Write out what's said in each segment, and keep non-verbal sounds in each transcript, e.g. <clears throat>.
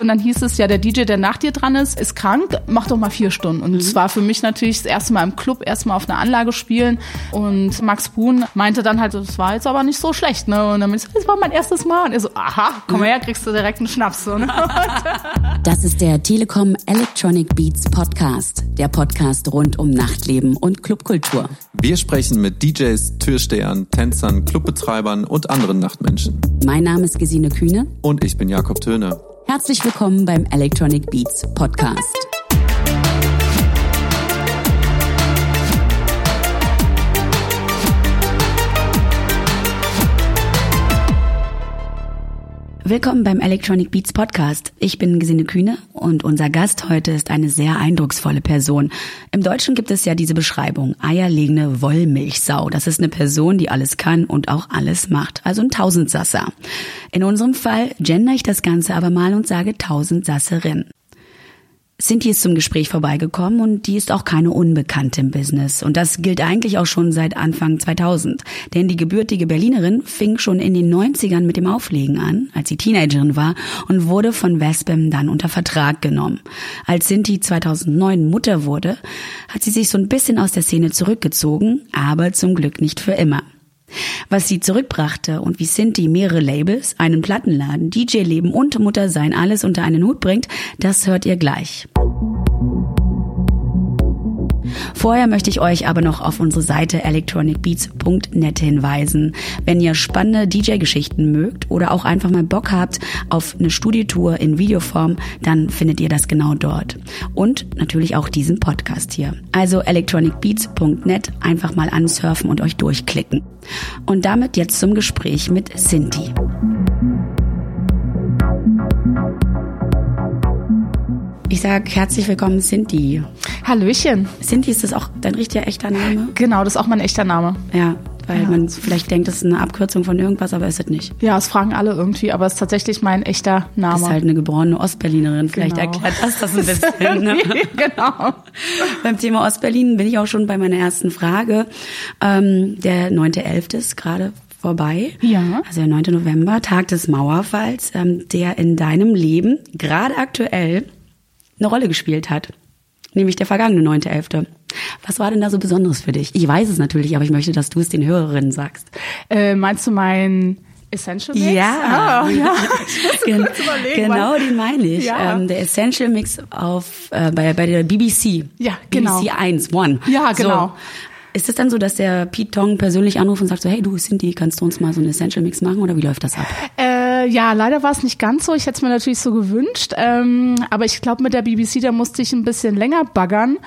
Und dann hieß es ja, der DJ, der nach dir dran ist, ist krank, mach doch mal vier Stunden. Und es mhm. war für mich natürlich das erste Mal im Club, erstmal auf einer Anlage spielen. Und Max Boon meinte dann halt, das war jetzt aber nicht so schlecht. Ne? Und dann meinte ich, das war mein erstes Mal. Und er so, aha, komm her, kriegst du direkt einen Schnaps. So, ne? <laughs> Das ist der Telekom Electronic Beats Podcast. Der Podcast rund um Nachtleben und Clubkultur. Wir sprechen mit DJs, Türstehern, Tänzern, Clubbetreibern und anderen Nachtmenschen. Mein Name ist Gesine Kühne. Und ich bin Jakob Töne. Herzlich willkommen beim Electronic Beats Podcast. Willkommen beim Electronic Beats Podcast. Ich bin Gesine Kühne und unser Gast heute ist eine sehr eindrucksvolle Person. Im Deutschen gibt es ja diese Beschreibung, eierlegende Wollmilchsau. Das ist eine Person, die alles kann und auch alles macht. Also ein Tausendsasser. In unserem Fall gender ich das Ganze aber mal und sage Tausendsasserin. Sinti ist zum Gespräch vorbeigekommen und die ist auch keine Unbekannte im Business. Und das gilt eigentlich auch schon seit Anfang 2000. Denn die gebürtige Berlinerin fing schon in den 90ern mit dem Auflegen an, als sie Teenagerin war und wurde von Vespem dann unter Vertrag genommen. Als Sinti 2009 Mutter wurde, hat sie sich so ein bisschen aus der Szene zurückgezogen, aber zum Glück nicht für immer. Was sie zurückbrachte und wie Cindy mehrere Labels, einen Plattenladen, DJ-Leben und Muttersein alles unter einen Hut bringt, das hört ihr gleich. Vorher möchte ich euch aber noch auf unsere Seite electronicbeats.net hinweisen. Wenn ihr spannende DJ-Geschichten mögt oder auch einfach mal Bock habt auf eine Studiotour in Videoform, dann findet ihr das genau dort. Und natürlich auch diesen Podcast hier. Also electronicbeats.net einfach mal ansurfen und euch durchklicken. Und damit jetzt zum Gespräch mit Cindy. Ich sage herzlich willkommen, Cindy. Hallöchen. Cindy, ist das auch dein richtiger echter Name? Genau, das ist auch mein echter Name. Ja, weil ja. man vielleicht denkt, das ist eine Abkürzung von irgendwas, aber ist es nicht. Ja, es fragen alle irgendwie, aber es ist tatsächlich mein echter Name. Das ist halt eine geborene Ostberlinerin. Vielleicht genau. erklärt das <laughs> das ein bisschen. Ne? <laughs> genau. Beim Thema Ostberlin bin ich auch schon bei meiner ersten Frage. Ähm, der 9.11. ist gerade vorbei. Ja. Also der 9. November, Tag des Mauerfalls, ähm, der in deinem Leben gerade aktuell eine Rolle gespielt hat. Nämlich der vergangene 9.11. Was war denn da so Besonderes für dich? Ich weiß es natürlich, aber ich möchte, dass du es den Hörerinnen sagst. Äh, meinst du mein Essential Mix? Ja, oh, ja. <laughs> Gen genau den meine ich. Ja. Ähm, der Essential Mix auf äh, bei, bei der BBC. Ja, genau. BBC 1, One. Ja, genau. So. Ist es dann so, dass der Pete Tong persönlich anruft und sagt so, hey du Cindy, kannst du uns mal so einen Essential Mix machen oder wie läuft das ab? Äh, ja, leider war es nicht ganz so. Ich hätte es mir natürlich so gewünscht. Ähm, aber ich glaube, mit der BBC, da musste ich ein bisschen länger baggern.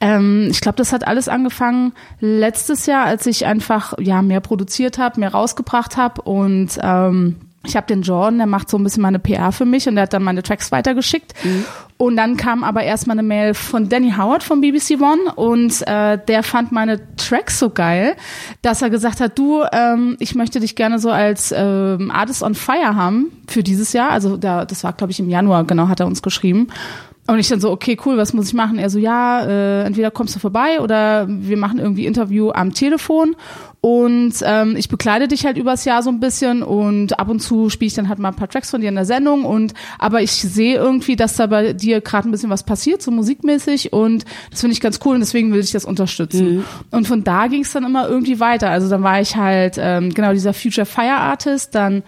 Ähm, ich glaube, das hat alles angefangen letztes Jahr, als ich einfach ja mehr produziert habe, mehr rausgebracht habe und ähm, ich habe den Jordan, der macht so ein bisschen meine PR für mich und der hat dann meine Tracks weitergeschickt. Mhm. Und dann kam aber erstmal eine Mail von Danny Howard vom BBC One und äh, der fand meine Tracks so geil, dass er gesagt hat, du, ähm, ich möchte dich gerne so als ähm, Artist on Fire haben für dieses Jahr. Also da, das war, glaube ich, im Januar, genau, hat er uns geschrieben. Und ich dann so, okay, cool, was muss ich machen? Er so, ja, äh, entweder kommst du vorbei oder wir machen irgendwie Interview am Telefon und ähm, ich bekleide dich halt übers Jahr so ein bisschen und ab und zu spiele ich dann halt mal ein paar Tracks von dir in der Sendung und aber ich sehe irgendwie, dass da bei dir gerade ein bisschen was passiert, so musikmäßig und das finde ich ganz cool und deswegen will ich das unterstützen. Mhm. Und von da ging es dann immer irgendwie weiter. Also dann war ich halt ähm, genau dieser Future Fire Artist, dann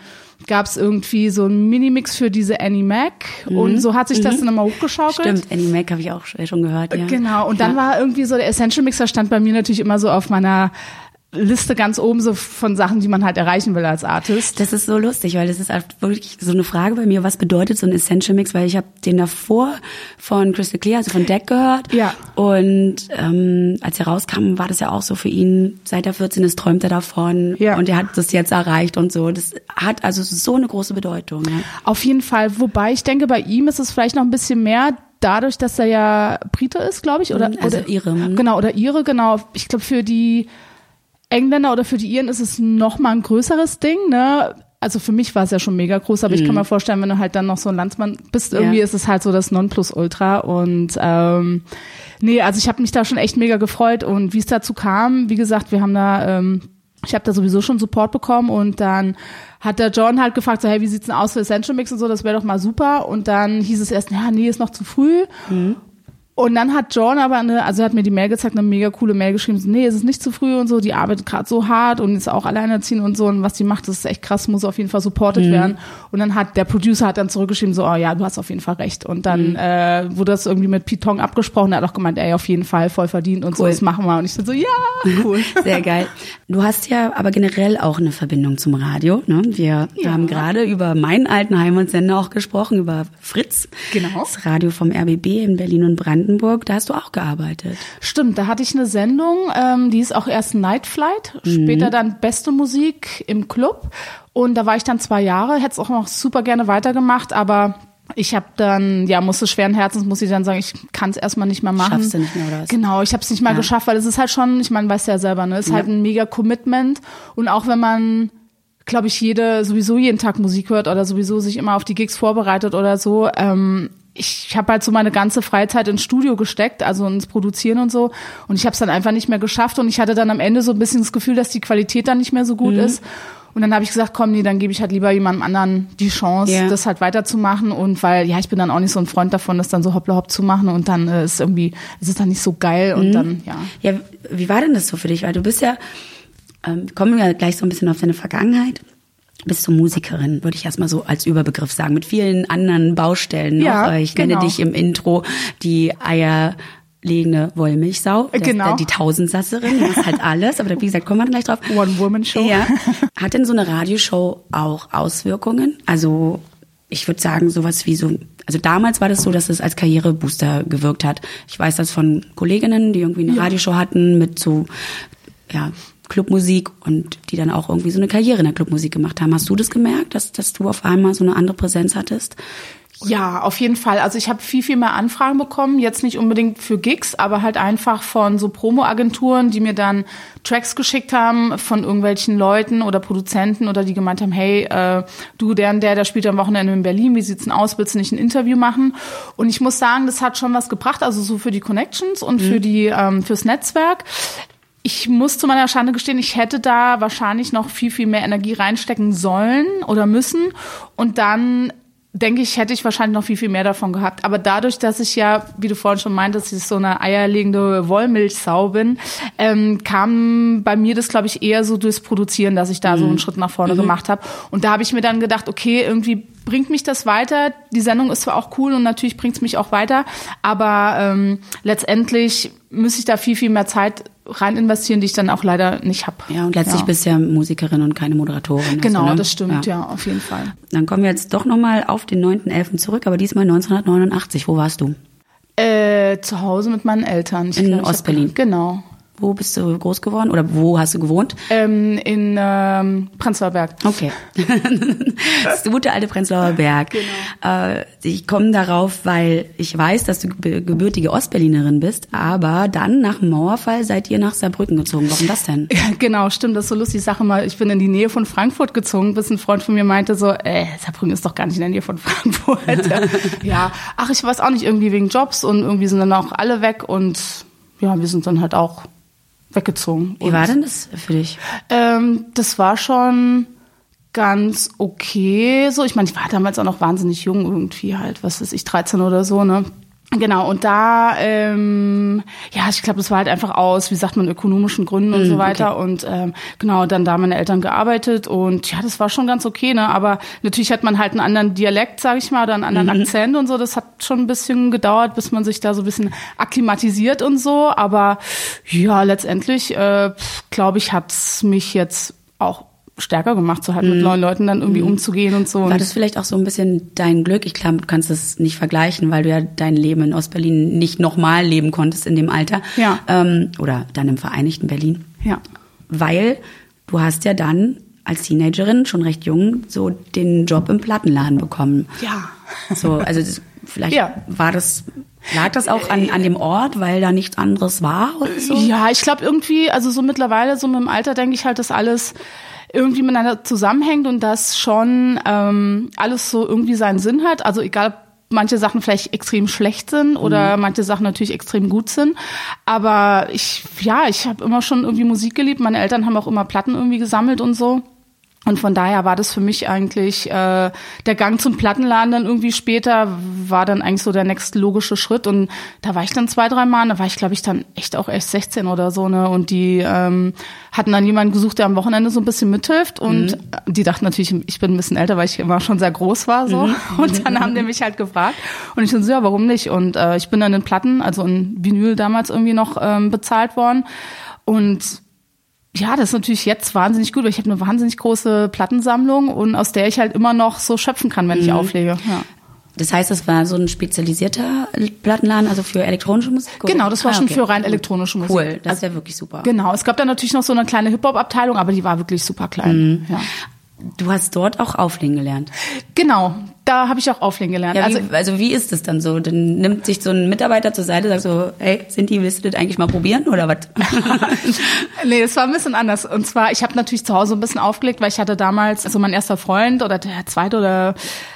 gab es irgendwie so einen Minimix für diese Annie Mac mhm. und so hat sich das mhm. dann immer hochgeschaukelt. Stimmt, Annie Mac habe ich auch schon gehört. Ja. Genau, und dann war irgendwie so der Essential Mixer stand bei mir natürlich immer so auf meiner Liste ganz oben so von Sachen, die man halt erreichen will als Artist. Das ist so lustig, weil das ist halt wirklich so eine Frage bei mir, was bedeutet so ein Essential Mix, weil ich habe den davor von Crystal Clear, also von Deck gehört. Ja. Und ähm, als er rauskam, war das ja auch so für ihn, seit er 14 ist, träumt er davon ja. und er hat das jetzt erreicht und so. Das hat also so eine große Bedeutung. Ja. Auf jeden Fall, wobei ich denke, bei ihm ist es vielleicht noch ein bisschen mehr dadurch, dass er ja Brite ist, glaube ich, oder also oder ihre. Genau, oder ihre, genau. Ich glaube für die Engländer oder für die Iren ist es noch mal ein größeres Ding, ne? Also für mich war es ja schon mega groß, aber mhm. ich kann mhm. mir vorstellen, wenn du halt dann noch so ein Landsmann bist, irgendwie ja. ist es halt so das Nonplusultra und ähm, nee, also ich habe mich da schon echt mega gefreut und wie es dazu kam, wie gesagt, wir haben da ähm, ich habe da sowieso schon Support bekommen und dann hat der John halt gefragt, so, hey, wie sieht's denn aus für Essential Mix und so, das wäre doch mal super. Und dann hieß es erst, ja, nee, ist noch zu früh. Mhm. Und dann hat John aber eine, also er hat mir die Mail gezeigt, eine mega coole Mail geschrieben, so, nee, es ist nicht zu früh und so, die arbeitet gerade so hart und ist auch alleinerziehend und so und was die macht, das ist echt krass, muss auf jeden Fall supported mhm. werden. Und dann hat der Producer hat dann zurückgeschrieben, so, oh ja, du hast auf jeden Fall recht. Und dann mhm. äh, wurde das irgendwie mit Pitong abgesprochen, er hat auch gemeint, ey, auf jeden Fall voll verdient und cool. so, das machen wir. Und ich so, ja, <laughs> cool. Sehr geil. Du hast ja aber generell auch eine Verbindung zum Radio. Ne? Wir ja. haben gerade über meinen alten Heimatsender auch gesprochen, über Fritz. Genau. Das Radio vom RBB in Berlin und Brandenburg. Da hast du auch gearbeitet. Stimmt, da hatte ich eine Sendung, ähm, die ist auch erst Night Flight, mhm. später dann Beste Musik im Club. Und da war ich dann zwei Jahre, hätte es auch noch super gerne weitergemacht, aber ich habe dann, ja, musste schweren Herzens, muss ich dann sagen, ich kann es erstmal nicht mehr machen. Schaffst du nicht mehr, oder was? Genau, ich habe es nicht mal ja. geschafft, weil es ist halt schon, ich meine, weißt du ja selber, ne, es ist ja. halt ein mega Commitment. Und auch wenn man, glaube ich, jede, sowieso jeden Tag Musik hört oder sowieso sich immer auf die Gigs vorbereitet oder so, ähm, ich habe halt so meine ganze Freizeit ins Studio gesteckt, also ins Produzieren und so. Und ich habe es dann einfach nicht mehr geschafft und ich hatte dann am Ende so ein bisschen das Gefühl, dass die Qualität dann nicht mehr so gut mhm. ist. Und dann habe ich gesagt, komm, nee, dann gebe ich halt lieber jemandem anderen die Chance, yeah. das halt weiterzumachen. Und weil, ja, ich bin dann auch nicht so ein Freund davon, das dann so hoppla hopp zu machen und dann äh, ist irgendwie, ist es dann nicht so geil und mhm. dann, ja. Ja, wie war denn das so für dich? Weil du bist ja, ähm, kommen wir gleich so ein bisschen auf deine Vergangenheit. Bist du Musikerin, würde ich erstmal so als Überbegriff sagen, mit vielen anderen Baustellen noch. Ja, ich genau. nenne dich im Intro die Eier legende Wollmilchsau. Das genau. die Tausendsasserin, das ist halt <laughs> alles. Aber wie gesagt, kommen wir gleich drauf. One-Woman-Show. Ja. <laughs> Hat denn so eine Radioshow auch Auswirkungen? Also ich würde sagen, sowas wie so, also damals war das so, dass es als Karrierebooster gewirkt hat. Ich weiß das von Kolleginnen, die irgendwie eine ja. Radioshow hatten mit so, ja, Clubmusik und die dann auch irgendwie so eine Karriere in der Clubmusik gemacht haben. Hast du das gemerkt, dass, dass du auf einmal so eine andere Präsenz hattest? Ja, auf jeden Fall. Also ich habe viel, viel mehr Anfragen bekommen. Jetzt nicht unbedingt für Gigs, aber halt einfach von so Promo-Agenturen, die mir dann Tracks geschickt haben von irgendwelchen Leuten oder Produzenten oder die gemeint haben, hey, äh, du, der der, der spielt am Wochenende in Berlin, wie sieht's denn aus, willst du nicht ein Interview machen? Und ich muss sagen, das hat schon was gebracht, also so für die Connections und mhm. für die ähm, fürs Netzwerk. Ich muss zu meiner Schande gestehen, ich hätte da wahrscheinlich noch viel, viel mehr Energie reinstecken sollen oder müssen. Und dann denke ich, hätte ich wahrscheinlich noch viel, viel mehr davon gehabt. Aber dadurch, dass ich ja, wie du vorhin schon meintest, ich so eine eierlegende Wollmilchsau bin, ähm, kam bei mir das, glaube ich, eher so durchs Produzieren, dass ich da mhm. so einen Schritt nach vorne mhm. gemacht habe. Und da habe ich mir dann gedacht, okay, irgendwie bringt mich das weiter. Die Sendung ist zwar auch cool und natürlich bringt es mich auch weiter, aber ähm, letztendlich müsste ich da viel, viel mehr Zeit rein investieren, die ich dann auch leider nicht habe. Ja, und letztlich ja. bist du ja Musikerin und keine Moderatorin. Genau, also, ne? das stimmt, ja. ja. auf jeden Fall. Dann kommen wir jetzt doch nochmal auf den 9.11. zurück, aber diesmal 1989. Wo warst du? Äh, zu Hause mit meinen Eltern. Ich In Ostberlin? Genau. Wo bist du groß geworden oder wo hast du gewohnt? Ähm, in ähm, Prenzlauer Berg. Okay. <laughs> das gute alte Prenzlauer Berg. Genau. Äh, ich komme darauf, weil ich weiß, dass du gebürtige Ostberlinerin bist, aber dann nach dem Mauerfall seid ihr nach Saarbrücken gezogen. Warum das denn? genau, stimmt. Das ist so lustig. Ich sage mal, ich bin in die Nähe von Frankfurt gezogen, bis ein Freund von mir meinte so, äh, Saarbrücken ist doch gar nicht in der Nähe von <laughs> Frankfurt. ja, ach, ich weiß auch nicht, irgendwie wegen Jobs und irgendwie sind dann auch alle weg und ja, wir sind dann halt auch weggezogen. Wie war denn das für dich? Ähm, das war schon ganz okay. So, ich meine, ich war damals auch noch wahnsinnig jung irgendwie halt, was weiß ich, 13 oder so, ne? Genau, und da, ähm, ja, ich glaube, das war halt einfach aus, wie sagt man, ökonomischen Gründen und mm, so weiter. Okay. Und ähm, genau, dann da meine Eltern gearbeitet und ja, das war schon ganz okay, ne? Aber natürlich hat man halt einen anderen Dialekt, sag ich mal, oder einen anderen mhm. Akzent und so. Das hat schon ein bisschen gedauert, bis man sich da so ein bisschen akklimatisiert und so. Aber ja, letztendlich, äh, glaube ich, hat's mich jetzt auch stärker gemacht, so halt mhm. mit neuen Leuten dann irgendwie mhm. umzugehen und so. War das vielleicht auch so ein bisschen dein Glück? Ich glaube, du kannst das nicht vergleichen, weil du ja dein Leben in Ostberlin nicht nochmal leben konntest in dem Alter. Ja. Ähm, oder dann im Vereinigten Berlin. Ja. Weil du hast ja dann als Teenagerin schon recht jung so den Job im Plattenladen bekommen. Ja. So, also das, vielleicht ja. war das Lag das auch an, an dem Ort, weil da nichts anderes war oder so? Ja, ich glaube irgendwie, also so mittlerweile, so mit dem Alter denke ich halt, dass alles irgendwie miteinander zusammenhängt und dass schon ähm, alles so irgendwie seinen Sinn hat. Also egal manche Sachen vielleicht extrem schlecht sind oder mhm. manche Sachen natürlich extrem gut sind. Aber ich, ja, ich habe immer schon irgendwie Musik geliebt. Meine Eltern haben auch immer Platten irgendwie gesammelt und so. Und von daher war das für mich eigentlich äh, der Gang zum Plattenladen dann irgendwie später war dann eigentlich so der nächste logische Schritt. Und da war ich dann zwei drei Mal, da war ich glaube ich dann echt auch erst 16 oder so ne? Und die ähm, hatten dann jemanden gesucht, der am Wochenende so ein bisschen mithilft. Und mhm. die dachten natürlich, ich bin ein bisschen älter, weil ich immer schon sehr groß war so. Mhm. <laughs> und dann haben die mich halt gefragt. Und ich so ja warum nicht? Und äh, ich bin dann in Platten, also in Vinyl damals irgendwie noch ähm, bezahlt worden. Und ja, das ist natürlich jetzt wahnsinnig gut, weil ich habe eine wahnsinnig große Plattensammlung und aus der ich halt immer noch so schöpfen kann, wenn mhm. ich auflege. Ja. Das heißt, das war so ein spezialisierter Plattenladen, also für elektronische Musik? Oder? Genau, das war ah, schon okay. für rein elektronische Musik. Cool, das ist ja wirklich super. Genau, es gab da natürlich noch so eine kleine Hip-Hop-Abteilung, aber die war wirklich super klein. Mhm. Ja. Du hast dort auch auflegen gelernt. Genau, da habe ich auch auflegen gelernt. Ja, wie, also, also wie ist es dann so? Dann nimmt sich so ein Mitarbeiter zur Seite, sagt so, hey, Cindy, willst du das eigentlich mal probieren oder was? <laughs> nee, es war ein bisschen anders. Und zwar, ich habe natürlich zu Hause ein bisschen aufgelegt, weil ich hatte damals, also mein erster Freund oder der zweite oder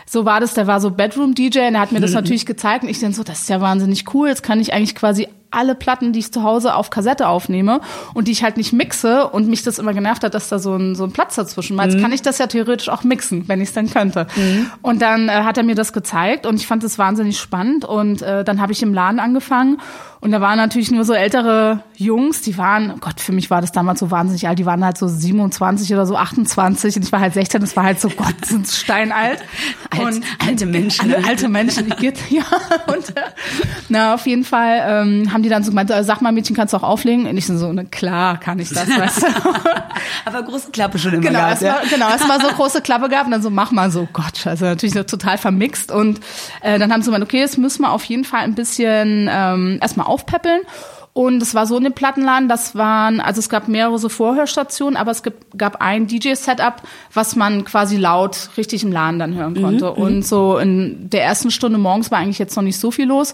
so war das, der war so Bedroom-DJ und er hat mir das natürlich gezeigt und ich dann so, das ist ja wahnsinnig cool, jetzt kann ich eigentlich quasi alle Platten, die ich zu Hause auf Kassette aufnehme und die ich halt nicht mixe und mich das immer genervt hat, dass da so ein, so ein Platz dazwischen war. Jetzt mhm. kann ich das ja theoretisch auch mixen, wenn ich es dann könnte. Mhm. Und dann äh, hat er mir das gezeigt und ich fand das wahnsinnig spannend und äh, dann habe ich im Laden angefangen und da waren natürlich nur so ältere Jungs, die waren, oh Gott, für mich war das damals so wahnsinnig alt, die waren halt so 27 oder so 28 und ich war halt 16, das war halt so, Gott, sind steinalt. <laughs> und alte Menschen. Alte, alte Menschen, die geht, <laughs> ja. Und äh, na, auf jeden Fall ähm, haben die dann so gemeint, äh, sag mal, Mädchen, kannst du auch auflegen? Und ich so, ne, klar, kann ich das, weißt du. <laughs> Aber große Klappe schon immer genau, gehabt. Erstmal, ja. Genau, erstmal so große Klappe gehabt und dann so, mach mal so, Gott, also natürlich so total vermixt. Und äh, dann haben sie gemeint, okay, jetzt müssen wir auf jeden Fall ein bisschen ähm, erstmal aufpäppeln. Und es war so in dem Plattenladen, das waren, also es gab mehrere so Vorhörstationen, aber es gab ein DJ-Setup, was man quasi laut richtig im Laden dann hören konnte. Mhm, und so in der ersten Stunde morgens war eigentlich jetzt noch nicht so viel los.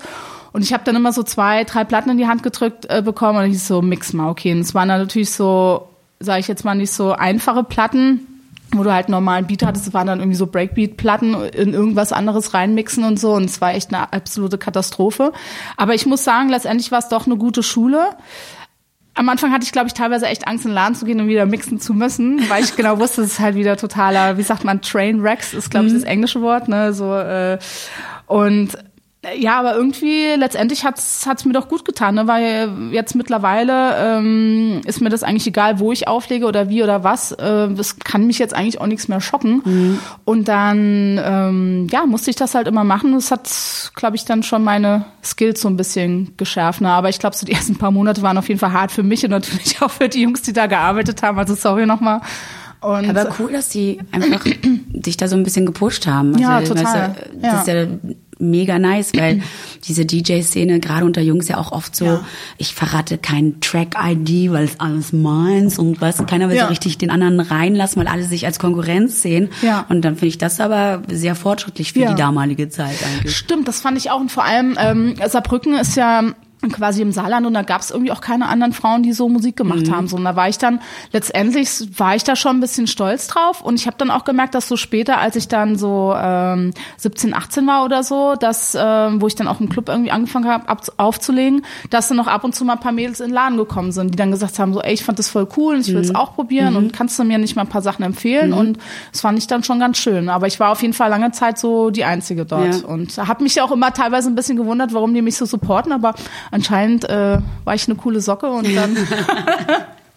Und ich habe dann immer so zwei, drei Platten in die Hand gedrückt äh, bekommen und ich so, mix mal, okay. Und es waren dann natürlich so, sage ich jetzt mal, nicht so einfache Platten, wo du halt normalen Beat hattest, es waren dann irgendwie so Breakbeat-Platten in irgendwas anderes reinmixen und so und es war echt eine absolute Katastrophe. Aber ich muss sagen, letztendlich war es doch eine gute Schule. Am Anfang hatte ich, glaube ich, teilweise echt Angst, in den Laden zu gehen und wieder mixen zu müssen, weil ich genau wusste, es ist halt wieder totaler, wie sagt man, Trainwrecks ist, glaube ich, mhm. das englische Wort, ne, so, äh, und ja, aber irgendwie letztendlich hat's hat's mir doch gut getan, ne? weil jetzt mittlerweile ähm, ist mir das eigentlich egal, wo ich auflege oder wie oder was. Äh, das kann mich jetzt eigentlich auch nichts mehr schocken. Mhm. Und dann ähm, ja musste ich das halt immer machen. Das hat, glaube ich, dann schon meine Skills so ein bisschen geschärft. Ne? Aber ich glaube, so die ersten paar Monate waren auf jeden Fall hart für mich und natürlich <laughs> auch für die Jungs, die da gearbeitet haben. Also sorry nochmal. Und Aber cool, dass die einfach dich da so ein bisschen gepusht haben. Also, ja, total. Weißt du, das ja. ist ja mega nice, weil <clears throat> diese DJ-Szene gerade unter Jungs ja auch oft so, ja. ich verrate kein Track-ID, weil es alles meins und weißt, keiner will ja. so richtig den anderen reinlassen, weil alle sich als Konkurrenz sehen. Ja. Und dann finde ich das aber sehr fortschrittlich für ja. die damalige Zeit eigentlich. Stimmt, das fand ich auch. Und vor allem ähm, Saarbrücken ist ja quasi im Saarland und da gab es irgendwie auch keine anderen Frauen, die so Musik gemacht mhm. haben. So, und da war ich dann, letztendlich war ich da schon ein bisschen stolz drauf und ich habe dann auch gemerkt, dass so später, als ich dann so ähm, 17, 18 war oder so, dass, ähm, wo ich dann auch im Club irgendwie angefangen habe aufzulegen, dass dann noch ab und zu mal ein paar Mädels in den Laden gekommen sind, die dann gesagt haben, so ey, ich fand das voll cool und ich will es mhm. auch probieren mhm. und kannst du mir nicht mal ein paar Sachen empfehlen mhm. und das fand ich dann schon ganz schön. Aber ich war auf jeden Fall lange Zeit so die Einzige dort ja. und habe mich auch immer teilweise ein bisschen gewundert, warum die mich so supporten, aber anscheinend äh, war ich eine coole Socke und dann. <laughs>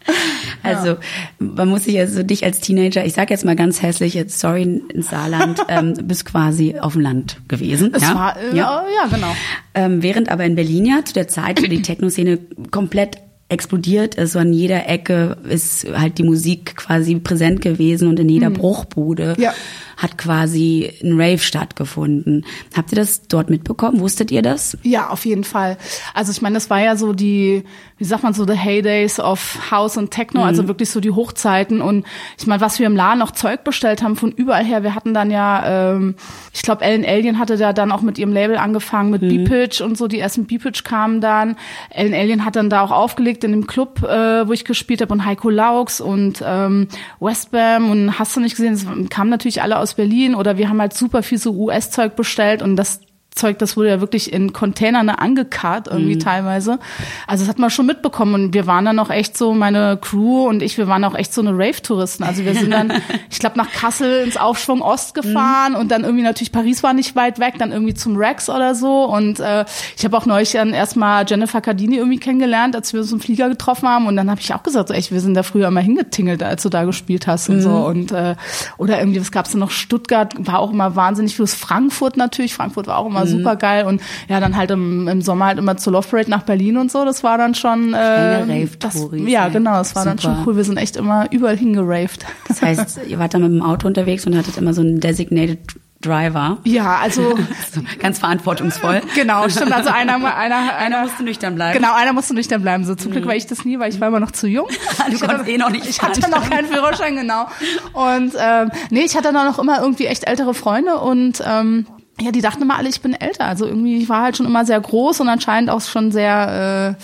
<laughs> Also man muss sich also dich als Teenager, ich sag jetzt mal ganz hässlich, jetzt sorry ins Saarland, <laughs> ähm, bist quasi auf dem Land gewesen. Es ja? war äh, ja. ja genau. Ähm, während aber in Berlin ja zu der Zeit, wo die Techno-Szene komplett explodiert ist. So an jeder Ecke ist halt die Musik quasi präsent gewesen und in jeder mhm. Bruchbude ja. Hat quasi ein Rave stattgefunden. Habt ihr das dort mitbekommen? Wusstet ihr das? Ja, auf jeden Fall. Also ich meine, das war ja so die, wie sagt man so, the Heydays of House und Techno, also mhm. also wirklich so die Hochzeiten. Und ich meine, was wir im Laden auch Zeug bestellt haben von überall her. Wir hatten dann ja, ähm, ich glaube, Ellen Alien hatte da dann auch mit ihrem Label angefangen, mit mhm. B-Pitch und so. Die ersten B-Pitch kamen dann. Ellen Alien hat dann da auch aufgelegt in dem Club, äh, wo ich gespielt habe und Heiko Laux und ähm, Westbam und hast du nicht gesehen, es kamen natürlich alle aus Berlin oder wir haben halt super viel so US-Zeug bestellt und das Zeug, das wurde ja wirklich in Containern angekarrt irgendwie mhm. teilweise. Also das hat man schon mitbekommen und wir waren dann auch echt so, meine Crew und ich, wir waren auch echt so eine Rave-Touristen. Also wir sind dann, <laughs> ich glaube, nach Kassel ins Aufschwung Ost gefahren mhm. und dann irgendwie natürlich Paris war nicht weit weg, dann irgendwie zum Rex oder so und äh, ich habe auch neulich dann erstmal Jennifer Cardini irgendwie kennengelernt, als wir uns im Flieger getroffen haben und dann habe ich auch gesagt, so, echt, wir sind da früher immer hingetingelt, als du da gespielt hast und mhm. so und äh, oder irgendwie, was gab's denn noch, Stuttgart war auch immer wahnsinnig viel, Frankfurt natürlich, Frankfurt war auch immer mhm. super geil und ja, dann halt im, im Sommer halt immer zur Love Parade nach Berlin und so, das war dann schon äh, das, ja genau, das war super. dann schon cool, wir sind echt immer überall hingeraved. Das heißt, <laughs> ihr wart dann mit dem Auto unterwegs und hattet immer so ein designated Driver. Ja, also <laughs> ganz verantwortungsvoll. Genau, stimmt. Also einer, <laughs> einer, einer, einer musste nüchtern bleiben. Genau, einer musste nüchtern bleiben. So zum mhm. Glück war ich das nie, weil ich war immer noch zu jung. du konntest eh noch nicht. Ich hatte noch keinen Führerschein, genau. Und ähm, nee, ich hatte dann noch immer irgendwie echt ältere Freunde und ähm, ja, die dachten immer alle, ich bin älter. Also irgendwie, ich war halt schon immer sehr groß und anscheinend auch schon sehr äh,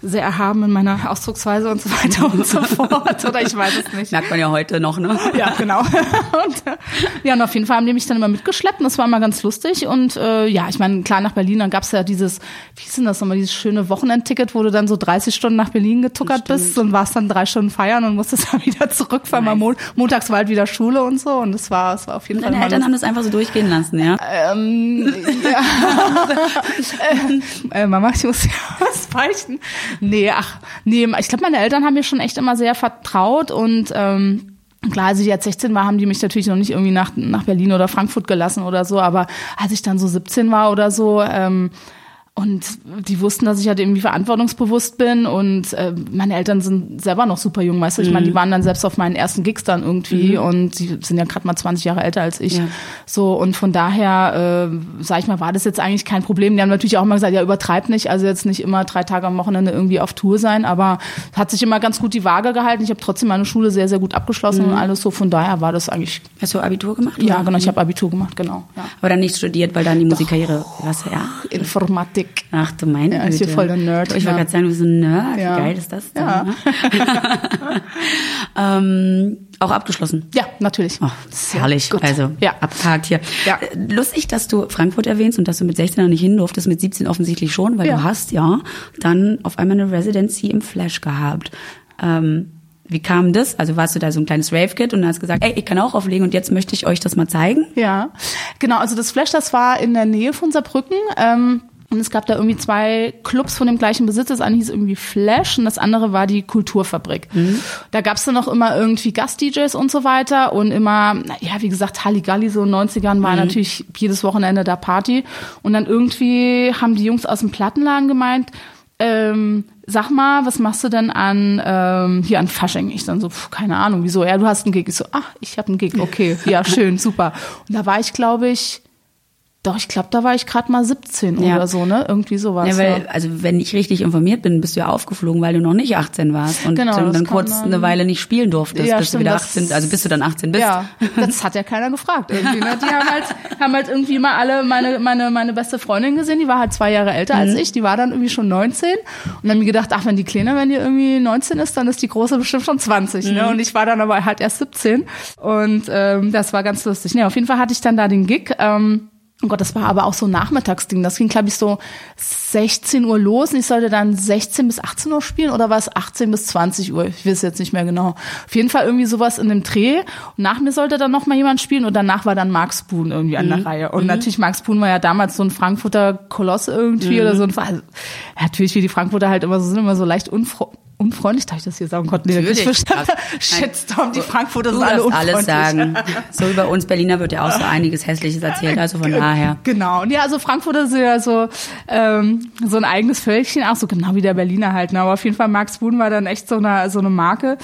sehr erhaben in meiner Ausdrucksweise und so weiter und so <laughs> fort. Oder ich weiß es nicht. Merkt man ja heute noch, ne? Ja, genau. <laughs> Und, äh, ja, und auf jeden Fall haben die mich dann immer mitgeschleppt und das war immer ganz lustig. Und äh, ja, ich meine, klar, nach Berlin, dann gab's ja dieses, wie ist denn das nochmal, dieses schöne Wochenendticket, wo du dann so 30 Stunden nach Berlin getuckert bist und warst dann drei Stunden feiern und musstest dann <laughs> wieder zurückfahren. Nice. Mon montags war halt wieder Schule und so und das war, das war auf jeden Fall. Deine Eltern haben das einfach so durchgehen lassen, ja? Ähm, ja. äh, Mama, ich muss ja was beichten. Nee, ach, nee, ich glaube, meine Eltern haben mir schon echt immer sehr vertraut und ähm, Klar, als ich jetzt 16 war, haben die mich natürlich noch nicht irgendwie nach, nach Berlin oder Frankfurt gelassen oder so, aber als ich dann so 17 war oder so, ähm, und die wussten, dass ich halt irgendwie verantwortungsbewusst bin und äh, meine Eltern sind selber noch super jung, weißt du, ich meine, die mhm. waren dann selbst auf meinen ersten Gigs dann irgendwie mhm. und die sind ja gerade mal 20 Jahre älter als ich. Ja. So und von daher, äh, sag ich mal, war das jetzt eigentlich kein Problem. Die haben natürlich auch immer gesagt, ja, übertreib nicht, also jetzt nicht immer drei Tage am Wochenende irgendwie auf Tour sein, aber hat sich immer ganz gut die Waage gehalten. Ich habe trotzdem meine Schule sehr, sehr gut abgeschlossen mhm. und alles so, von daher war das eigentlich. Hast du Abitur gemacht? Ja, genau, ich habe Abitur gemacht, genau. Ja. Aber dann nicht studiert, weil dann die Musikkarriere, was, ja? Informatik. Musik. Ach du meine ja, ist hier voll der Nerd. Ich wollte gerade sagen, du bist ein Nerd. Ja. Wie geil ist das denn? Ja. Ne? <laughs> ähm, auch abgeschlossen? Ja, natürlich. Oh, herrlich. Gut. Also ja. abgehakt hier. Ja. Äh, lustig, dass du Frankfurt erwähnst und dass du mit 16 noch nicht hin durftest, mit 17 offensichtlich schon, weil ja. du hast ja dann auf einmal eine Residency im Flash gehabt. Ähm, wie kam das? Also warst du da so ein kleines Rave-Kit und hast gesagt, ey, ich kann auch auflegen und jetzt möchte ich euch das mal zeigen? Ja, genau. Also das Flash, das war in der Nähe von Saarbrücken. Ähm und es gab da irgendwie zwei Clubs von dem gleichen Besitz. Das eine hieß irgendwie Flash und das andere war die Kulturfabrik. Mhm. Da gab's dann auch immer irgendwie Gast-DJs und so weiter und immer, ja, wie gesagt, Halligalli so in den 90ern war mhm. natürlich jedes Wochenende da Party. Und dann irgendwie haben die Jungs aus dem Plattenladen gemeint, ähm, sag mal, was machst du denn an ähm, hier an Fasching? Ich dann so, pf, keine Ahnung, wieso? Ja, du hast einen Gig. Ich so, ach, ich habe einen Gig. Okay, ja, schön, super. Und da war ich, glaube ich, doch, ich glaube, da war ich gerade mal 17 ja. oder so, ne? Irgendwie sowas. Ja, weil, ja. also wenn ich richtig informiert bin, bist du ja aufgeflogen, weil du noch nicht 18 warst und genau, dann, dann kurz dann, eine Weile nicht spielen durftest, ja, bis stimmt, du wieder 18, also bis du dann 18 bist. Ja, das hat ja keiner gefragt irgendwie. Ne? Die haben halt, haben halt irgendwie mal alle meine, meine, meine beste Freundin gesehen, die war halt zwei Jahre älter mhm. als ich, die war dann irgendwie schon 19 und dann mir gedacht, ach, wenn die Kleine, wenn die irgendwie 19 ist, dann ist die Große bestimmt schon 20, ne? mhm. ne? Und ich war dann aber halt erst 17 und ähm, das war ganz lustig. Ne, auf jeden Fall hatte ich dann da den Gig. Ähm, Oh Gott, das war aber auch so ein Nachmittagsding. Das ging, glaube ich, so 16 Uhr los und ich sollte dann 16 bis 18 Uhr spielen oder war es 18 bis 20 Uhr? Ich weiß jetzt nicht mehr genau. Auf jeden Fall irgendwie sowas in dem Dreh. Und nach mir sollte dann noch mal jemand spielen und danach war dann Mark Spoon irgendwie an der mhm. Reihe. Und mhm. natürlich, Mark Spoon war ja damals so ein Frankfurter Koloss irgendwie mhm. oder so. Und war, natürlich, wie die Frankfurter halt immer so sind, immer so leicht unfro unfreundlich, darf ich das hier sagen? Gott, nee, Natürlich. Ich <laughs> Shitstorm, die Frankfurter sind alle unfreundlich. alles sagen. <laughs> So über uns Berliner wird ja auch so einiges Hässliches erzählt, also von daher. Genau. Und ja, also Frankfurter sind ja so, ähm, so ein eigenes Völkchen, auch so genau wie der Berliner halt. Ne? Aber auf jeden Fall, Max Boon war dann echt so eine, so eine Marke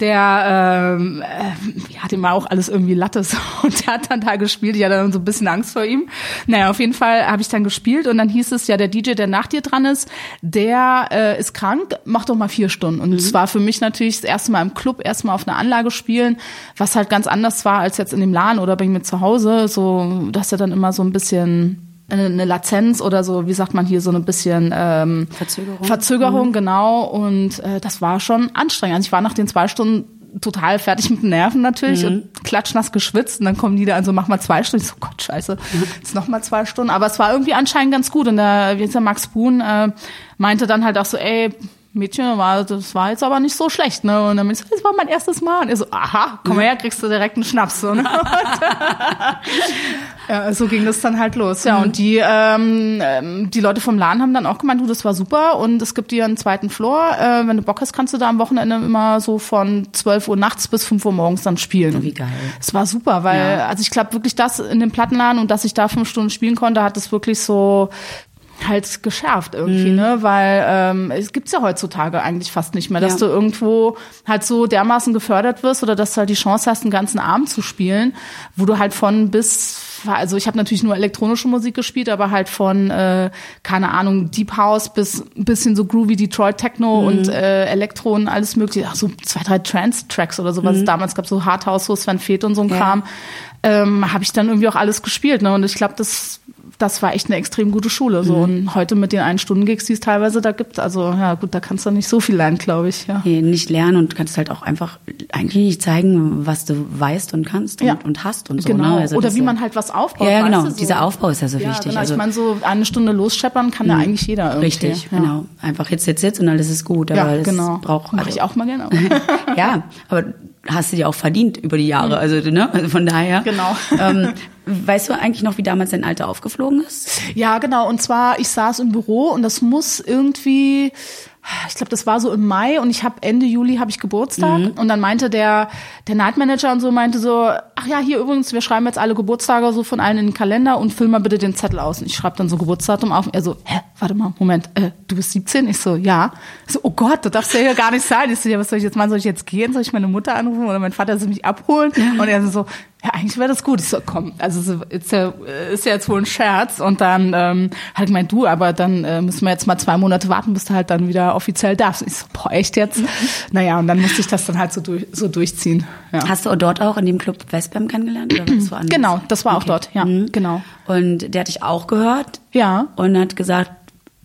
der ähm, äh, hat immer auch alles irgendwie Lattes <laughs> und der hat dann da gespielt. Ich hatte dann so ein bisschen Angst vor ihm. Naja, auf jeden Fall habe ich dann gespielt und dann hieß es ja, der DJ, der nach dir dran ist, der äh, ist krank, mach doch mal vier Stunden. Und es mhm. war für mich natürlich das erste Mal im Club, erstmal auf einer Anlage spielen, was halt ganz anders war als jetzt in dem Laden oder bei mir zu Hause. So, dass er dann immer so ein bisschen eine Latenz oder so, wie sagt man hier, so ein bisschen ähm, Verzögerung. Verzögerung, mhm. genau. Und äh, das war schon anstrengend. Also ich war nach den zwei Stunden total fertig mit den Nerven natürlich mhm. und klatschnass geschwitzt und dann kommen die da an so, mach mal zwei Stunden. Ich so, Gott, scheiße, mhm. jetzt noch mal zwei Stunden. Aber es war irgendwie anscheinend ganz gut und der, wie ist der Max Boon, äh, meinte dann halt auch so, ey, Mädchen, war, das war jetzt aber nicht so schlecht, ne? Und dann meinte ich, das war mein erstes Mal. Und er so, aha, komm her, kriegst du direkt einen Schnaps, so, ne? <laughs> ja, so ging das dann halt los. Ja, mhm. und die, ähm, ähm, die Leute vom Laden haben dann auch gemeint, du, das war super und es gibt dir einen zweiten Floor. Äh, wenn du Bock hast, kannst du da am Wochenende immer so von 12 Uhr nachts bis 5 Uhr morgens dann spielen. Oh, wie geil. Es war super, weil, ja. also ich glaube wirklich das in dem Plattenladen und dass ich da fünf Stunden spielen konnte, hat es wirklich so halt geschärft irgendwie, mhm. ne? Weil ähm, es gibt's ja heutzutage eigentlich fast nicht mehr, dass ja. du irgendwo halt so dermaßen gefördert wirst oder dass du halt die Chance hast, einen ganzen Abend zu spielen, wo du halt von bis also ich habe natürlich nur elektronische Musik gespielt, aber halt von äh, keine Ahnung Deep House bis ein bisschen so groovy Detroit Techno mhm. und äh, Elektro und alles mögliche, ach so zwei drei Trance Tracks oder so, was mhm. es damals gab, so Hardhouse, so Sven Feth und so ein ja. Kram, ähm, habe ich dann irgendwie auch alles gespielt, ne? Und ich glaube, das das war echt eine extrem gute Schule. So. Mhm. Und heute mit den ein Stunden Gigs, die es teilweise da gibt, also ja gut, da kannst du nicht so viel lernen, glaube ich. Ja. Nee, nicht lernen und kannst halt auch einfach eigentlich nicht zeigen, was du weißt und kannst und, ja. und hast und so. Genau. Ne? Also Oder wie man halt was aufbaut. Ja, genau. So. Dieser Aufbau ist ja so ja, wichtig. Genau. Also, ich meine, so eine Stunde losscheppern kann mhm. da eigentlich jeder irgendwie. Richtig, ja. genau. Einfach Hits, Hits, Hits und alles ist gut. Aber ja, genau. braucht Mach also, ich auch mal gerne. <laughs> ja, aber hast du dir auch verdient über die Jahre. Mhm. Also, ne? also von daher. Genau. Ähm, <laughs> weißt du eigentlich noch, wie damals dein Alter aufgeflogen ist? Ja, genau. Und zwar, ich saß im Büro und das muss irgendwie ich glaube, das war so im Mai und ich habe Ende Juli habe ich Geburtstag mhm. und dann meinte der der Night Manager und so meinte so, ach ja, hier übrigens, wir schreiben jetzt alle Geburtstage so von allen in den Kalender und füll mal bitte den Zettel aus. Und ich schreibe dann so Geburtsdatum auf. Und er so, hä, warte mal, Moment, äh, du bist 17? Ich so, ja. Ich so, oh Gott, das darfst du ja gar nicht sein. Ich so, ja, was soll ich jetzt machen? Soll ich jetzt gehen? Soll ich meine Mutter anrufen oder mein Vater soll mich abholen? Und er so, ja, eigentlich wäre das gut. Ich so, komm, also ist ja, ist ja jetzt wohl ein Scherz. Und dann ähm, hat gemeint, du, aber dann äh, müssen wir jetzt mal zwei Monate warten, bis du halt dann wieder offiziell darfst. Und ich so, boah, echt jetzt? <laughs> naja, und dann musste ich das dann halt so, durch, so durchziehen. Ja. Hast du dort auch in dem Club Westbam kennengelernt? Oder was <clears throat> woanders? Genau, das war okay. auch dort, ja, mhm. genau. Und der hat dich auch gehört? Ja. Und hat gesagt,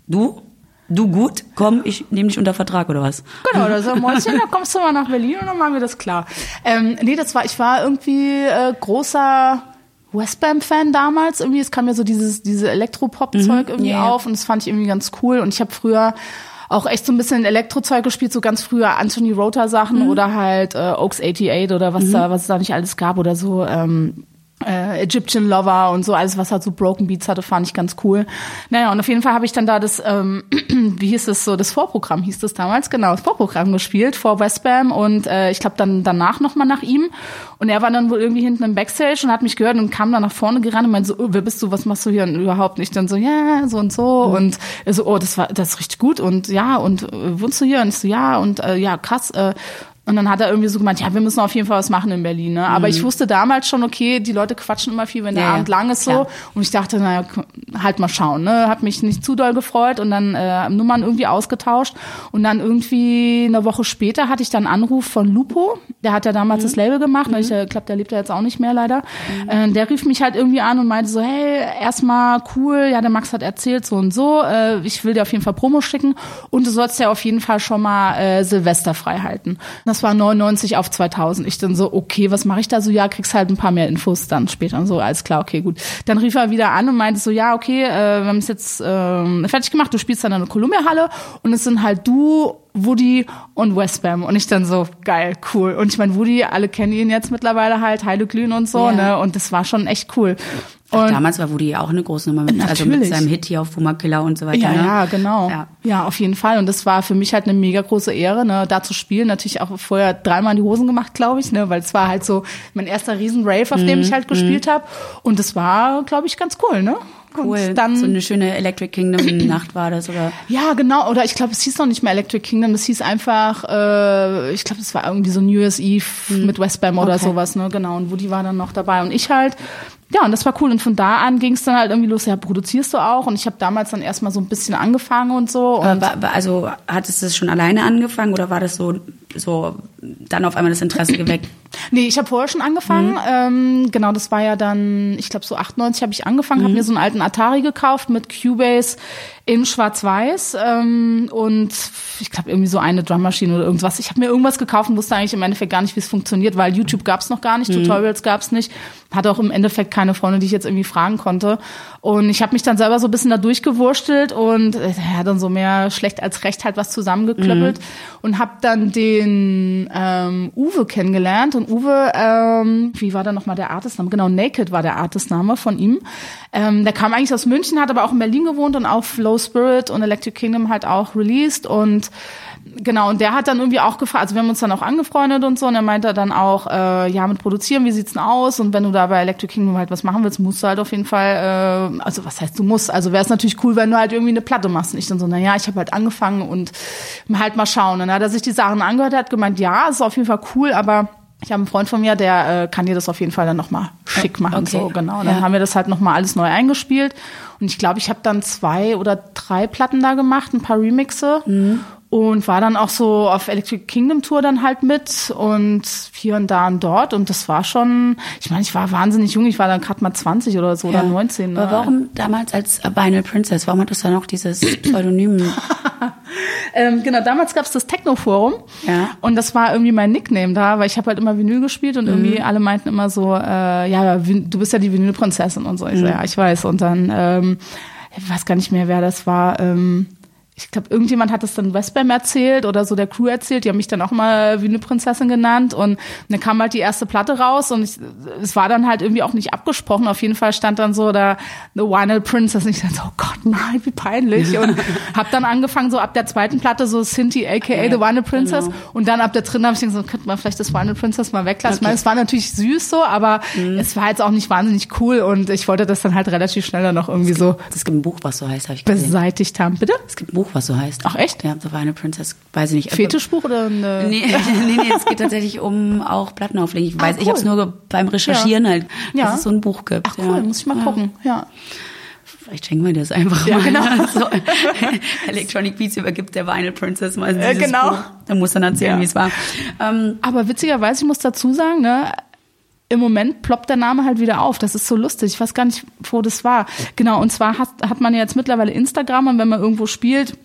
du, du gut, komm, ich nehme dich unter Vertrag oder was? Genau, da so, <laughs> Mäuschen, da kommst du mal nach Berlin und dann machen wir das klar. Ähm, nee, das war, ich war irgendwie äh, großer Westbam-Fan damals. Irgendwie, es kam ja so dieses, diese Elektropop-Zeug mhm, irgendwie yeah. auf und das fand ich irgendwie ganz cool. Und ich habe früher auch echt so ein bisschen Elektrozeug gespielt, so ganz früher Anthony Rota Sachen mhm. oder halt äh, Oaks 88 oder was mhm. da, was es da nicht alles gab oder so. Ähm, äh, Egyptian Lover und so, alles was halt so Broken Beats hatte, fand ich ganz cool. Naja, und auf jeden Fall habe ich dann da das, ähm, <clears throat> wie hieß es so, das Vorprogramm hieß das damals, genau, das Vorprogramm gespielt vor Westbam und äh, ich glaube dann danach nochmal nach ihm. Und er war dann wohl irgendwie hinten im Backstage und hat mich gehört und kam dann nach vorne gerannt und meinte so, oh, wer bist du, was machst du hier? Und überhaupt nicht, dann so, ja, so und so. Mhm. und er so, oh, das war, das ist richtig gut. Und ja und äh, wohnst du hier? Und ich so, ja und äh, ja, krass äh, und dann hat er irgendwie so gemeint, ja, wir müssen auf jeden Fall was machen in Berlin. Ne? Aber mhm. ich wusste damals schon, okay, die Leute quatschen immer viel, wenn der ja, Abend lang ist so. Klar. Und ich dachte, naja, halt mal schauen. Ne? Hat mich nicht zu doll gefreut und dann äh, Nummern irgendwie ausgetauscht. Und dann irgendwie eine Woche später hatte ich dann einen Anruf von Lupo. Der hat ja damals mhm. das Label gemacht. Mhm. Ich äh, glaube, der lebt ja jetzt auch nicht mehr leider. Mhm. Äh, der rief mich halt irgendwie an und meinte so, hey, erstmal cool, ja, der Max hat erzählt so und so. Äh, ich will dir auf jeden Fall Promo schicken. Und du sollst ja auf jeden Fall schon mal äh, Silvester frei halten. Das war 99 auf 2000. Ich dann so, okay, was mache ich da so? Ja, kriegst halt ein paar mehr Infos dann später und so. Alles klar, okay, gut. Dann rief er wieder an und meinte so, ja, okay, äh, wir haben es jetzt äh, fertig gemacht. Du spielst dann in der Columbia-Halle und es sind halt du Woody und Westbam. Und ich dann so, geil, cool. Und ich meine, Woody, alle kennen ihn jetzt mittlerweile halt, Heile Glühen und so, ja. ne? Und das war schon echt cool. Ach, damals war Woody auch eine große Nummer mit, also mit seinem Hit hier auf Puma Killer und so weiter. Ja, ne? ja, genau. Ja. ja, auf jeden Fall. Und das war für mich halt eine mega große Ehre, ne, da zu spielen. Natürlich auch vorher dreimal in die Hosen gemacht, glaube ich, ne, weil es war halt so mein erster Riesen-Rave, auf mhm. dem ich halt gespielt mhm. habe. Und das war, glaube ich, ganz cool, ne? Cool. Und dann, so eine schöne Electric Kingdom Nacht war das, oder? Ja, genau. Oder ich glaube, es hieß noch nicht mehr Electric Kingdom. Es hieß einfach, äh, ich glaube, es war irgendwie so New Year's Eve hm. mit Westbam oder okay. sowas, ne? Genau. Und Woody war dann noch dabei. Und ich halt, ja, und das war cool. Und von da an ging es dann halt irgendwie los, ja, produzierst du auch? Und ich habe damals dann erstmal so ein bisschen angefangen und so. Und also hattest du das schon alleine angefangen oder war das so so dann auf einmal das Interesse geweckt? <clears throat> Nee, ich habe vorher schon angefangen. Ähm, genau, das war ja dann, ich glaube so 98 habe ich angefangen, mhm. habe mir so einen alten Atari gekauft mit Cubase in Schwarz-Weiß ähm, und ich glaube irgendwie so eine Drummaschine oder irgendwas. Ich habe mir irgendwas gekauft und wusste eigentlich im Endeffekt gar nicht, wie es funktioniert, weil YouTube gab's noch gar nicht, mhm. Tutorials gab's nicht. Hatte auch im Endeffekt keine Freunde, die ich jetzt irgendwie fragen konnte. Und ich habe mich dann selber so ein bisschen da durchgewurstelt und äh, ja, dann so mehr schlecht als recht halt was zusammengeklöppelt mhm. und habe dann den ähm, Uwe kennengelernt. Und Uwe, ähm, wie war da nochmal der Artistname? Genau, Naked war der Artistname von ihm. Ähm, der kam eigentlich aus München, hat aber auch in Berlin gewohnt und auch Flow Spirit und Electric Kingdom halt auch released und genau, und der hat dann irgendwie auch gefragt, also wir haben uns dann auch angefreundet und so, und er meinte dann auch, äh, ja, mit Produzieren, wie sieht's denn aus? Und wenn du da bei Electric Kingdom halt was machen willst, musst du halt auf jeden Fall, äh, also was heißt du musst, also wäre es natürlich cool, wenn du halt irgendwie eine Platte machst. Und ich dann so, na ja, ich habe halt angefangen und halt mal schauen. Und dann hat er sich die Sachen angehört, hat gemeint, ja, ist auf jeden Fall cool, aber ich habe einen Freund von mir, der äh, kann dir das auf jeden Fall dann nochmal schick machen. Okay. So, genau. Und dann ja. haben wir das halt nochmal alles neu eingespielt. Und ich glaube, ich habe dann zwei oder drei Platten da gemacht, ein paar Remixe. Mhm und war dann auch so auf Electric Kingdom Tour dann halt mit und hier und da und dort und das war schon, ich meine, ich war wahnsinnig jung, ich war dann gerade mal 20 oder so ja. oder 19. Ne? Aber warum damals als Vinyl Princess, warum hattest du dann noch dieses <laughs> Pseudonym? <laughs> ähm, genau, damals gab's das Techno Forum ja. und das war irgendwie mein Nickname da, weil ich habe halt immer Vinyl gespielt und mhm. irgendwie alle meinten immer so, äh, ja, du bist ja die Vinyl Prinzessin und so. Ich mhm. so, ja, ich weiß und dann, ähm, ich weiß gar nicht mehr, wer das war, ähm, ich glaube, irgendjemand hat es dann Westbam erzählt oder so der Crew erzählt. Die haben mich dann auch mal wie eine Prinzessin genannt. Und dann kam halt die erste Platte raus und ich, es war dann halt irgendwie auch nicht abgesprochen. Auf jeden Fall stand dann so da The Vinyl Princess. Und ich dachte so, oh Gott, nein, wie peinlich. Und <laughs> habe dann angefangen, so ab der zweiten Platte so Sinti, aka The Vinyl Princess. Genau. Und dann ab der dritten habe ich gedacht, so, könnte man vielleicht das Vinyl Princess mal weglassen. Okay. Ich meine, es war natürlich süß so, aber mhm. es war jetzt auch nicht wahnsinnig cool. Und ich wollte das dann halt relativ schnell dann noch irgendwie es gibt, so. Es gibt ein Buch, was so heißt, habe ich gesehen. Beseitigt haben. Bitte? Es gibt ein Buch, was so heißt. Ach echt? Ja, The Vinyl Princess, weiß ich nicht. Fetischbuch oder eine? <laughs> Nee, <laughs> nee, nee, es geht tatsächlich um auch Plattenauflegen. Ich ah, weiß, ah, cool. ich habe es nur beim Recherchieren ja. halt, dass ja. es so ein Buch gibt. Ach cool, ja. muss ich mal gucken, ja. Vielleicht schenken wir das einfach ja, mal. Genau. <laughs> so, Electronic Beats übergibt der Vinyl Princess mal äh, genau. Buch. Da muss dann erzählen, wie es war. Ähm, Aber witzigerweise, ich muss dazu sagen, ne, im Moment ploppt der Name halt wieder auf. Das ist so lustig. Ich weiß gar nicht, wo das war. Genau, und zwar hat, hat man ja jetzt mittlerweile Instagram und wenn man irgendwo spielt,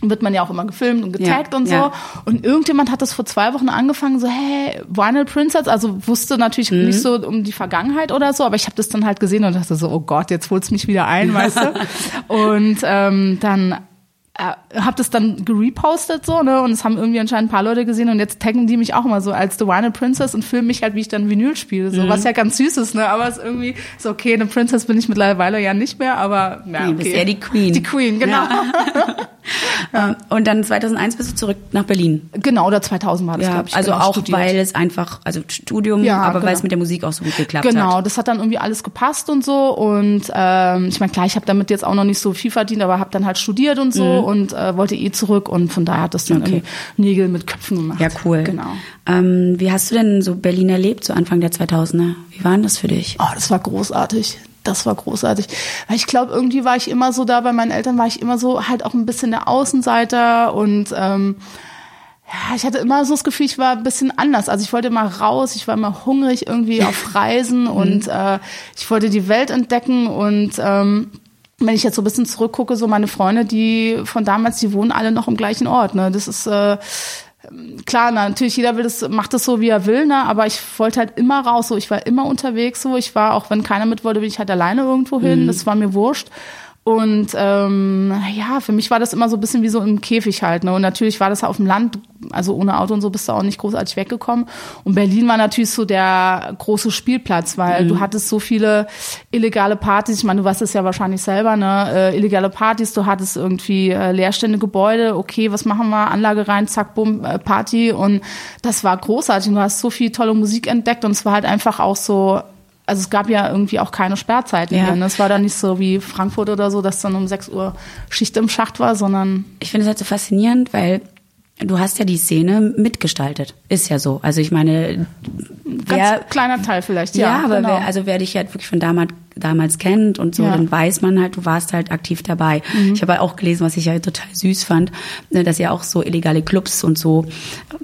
wird man ja auch immer gefilmt und getaggt ja, und so. Ja. Und irgendjemand hat das vor zwei Wochen angefangen, so, hey, Vinyl Princess, also wusste natürlich mhm. nicht so um die Vergangenheit oder so, aber ich habe das dann halt gesehen und dachte so, oh Gott, jetzt holt's mich wieder ein, weißt du. <laughs> Und ähm, dann äh, habe das dann gerepostet so, ne? Und es haben irgendwie anscheinend ein paar Leute gesehen und jetzt taggen die mich auch immer so als The Vinyl Princess und filmen mich halt, wie ich dann Vinyl spiele. So, mhm. was ja ganz süß ist, ne? Aber es ist irgendwie so, okay, eine Princess bin ich mittlerweile ja nicht mehr, aber ja, okay. Du bist ja die Queen. Die Queen, genau. Ja. <laughs> und dann 2001 bist du zurück nach Berlin. Genau, oder 2000 war das, ja, glaube ich. Also genau, auch, studiert. weil es einfach, also Studium, ja, aber genau. weil es mit der Musik auch so gut geklappt genau, hat. Genau, das hat dann irgendwie alles gepasst und so und ähm, ich meine, klar, ich habe damit jetzt auch noch nicht so viel verdient, aber habe dann halt studiert und so mhm. Und äh, wollte eh zurück und von daher hat das dann okay. Nägel mit Köpfen gemacht. Ja, cool. Genau. Ähm, wie hast du denn so Berlin erlebt, so Anfang der 2000er? Wie war denn das für dich? Oh, das war großartig. Das war großartig. Weil ich glaube, irgendwie war ich immer so da, bei meinen Eltern war ich immer so halt auch ein bisschen der Außenseiter und ähm, ja, ich hatte immer so das Gefühl, ich war ein bisschen anders. Also ich wollte immer raus, ich war immer hungrig irgendwie auf <laughs> Reisen und mhm. äh, ich wollte die Welt entdecken und ähm, wenn ich jetzt so ein bisschen zurückgucke, so meine Freunde, die von damals, die wohnen alle noch im gleichen Ort. Ne? Das ist äh, klar, na, natürlich jeder will das, macht das so, wie er will, ne? aber ich wollte halt immer raus. So, ich war immer unterwegs. So, ich war auch, wenn keiner mit wollte, bin ich halt alleine irgendwo hin. Mhm. Das war mir wurscht. Und ähm, ja, für mich war das immer so ein bisschen wie so im Käfig halt. Ne? Und natürlich war das auf dem Land, also ohne Auto und so bist du auch nicht großartig weggekommen. Und Berlin war natürlich so der große Spielplatz, weil mhm. du hattest so viele illegale Partys. Ich meine, du weißt es ja wahrscheinlich selber, ne? Äh, illegale Partys, du hattest irgendwie äh, leerstehende Gebäude. Okay, was machen wir? Anlage rein, zack, bumm, äh, Party. Und das war großartig. Und du hast so viel tolle Musik entdeckt. Und es war halt einfach auch so also es gab ja irgendwie auch keine Sperrzeiten ja. mehr. Es war dann nicht so wie Frankfurt oder so, dass dann um 6 Uhr Schicht im Schacht war, sondern. Ich finde es halt so faszinierend, weil du hast ja die Szene mitgestaltet. Ist ja so. Also ich meine, wer, ganz kleiner Teil vielleicht, ja. Ja, aber genau. wer, also wer dich halt wirklich von damals damals kennt und so, Ja. dann weiß man halt, du warst halt aktiv dabei. Ich habe auch gelesen, was ich ja total süß fand, ne, dass ihr auch so illegale Clubs und so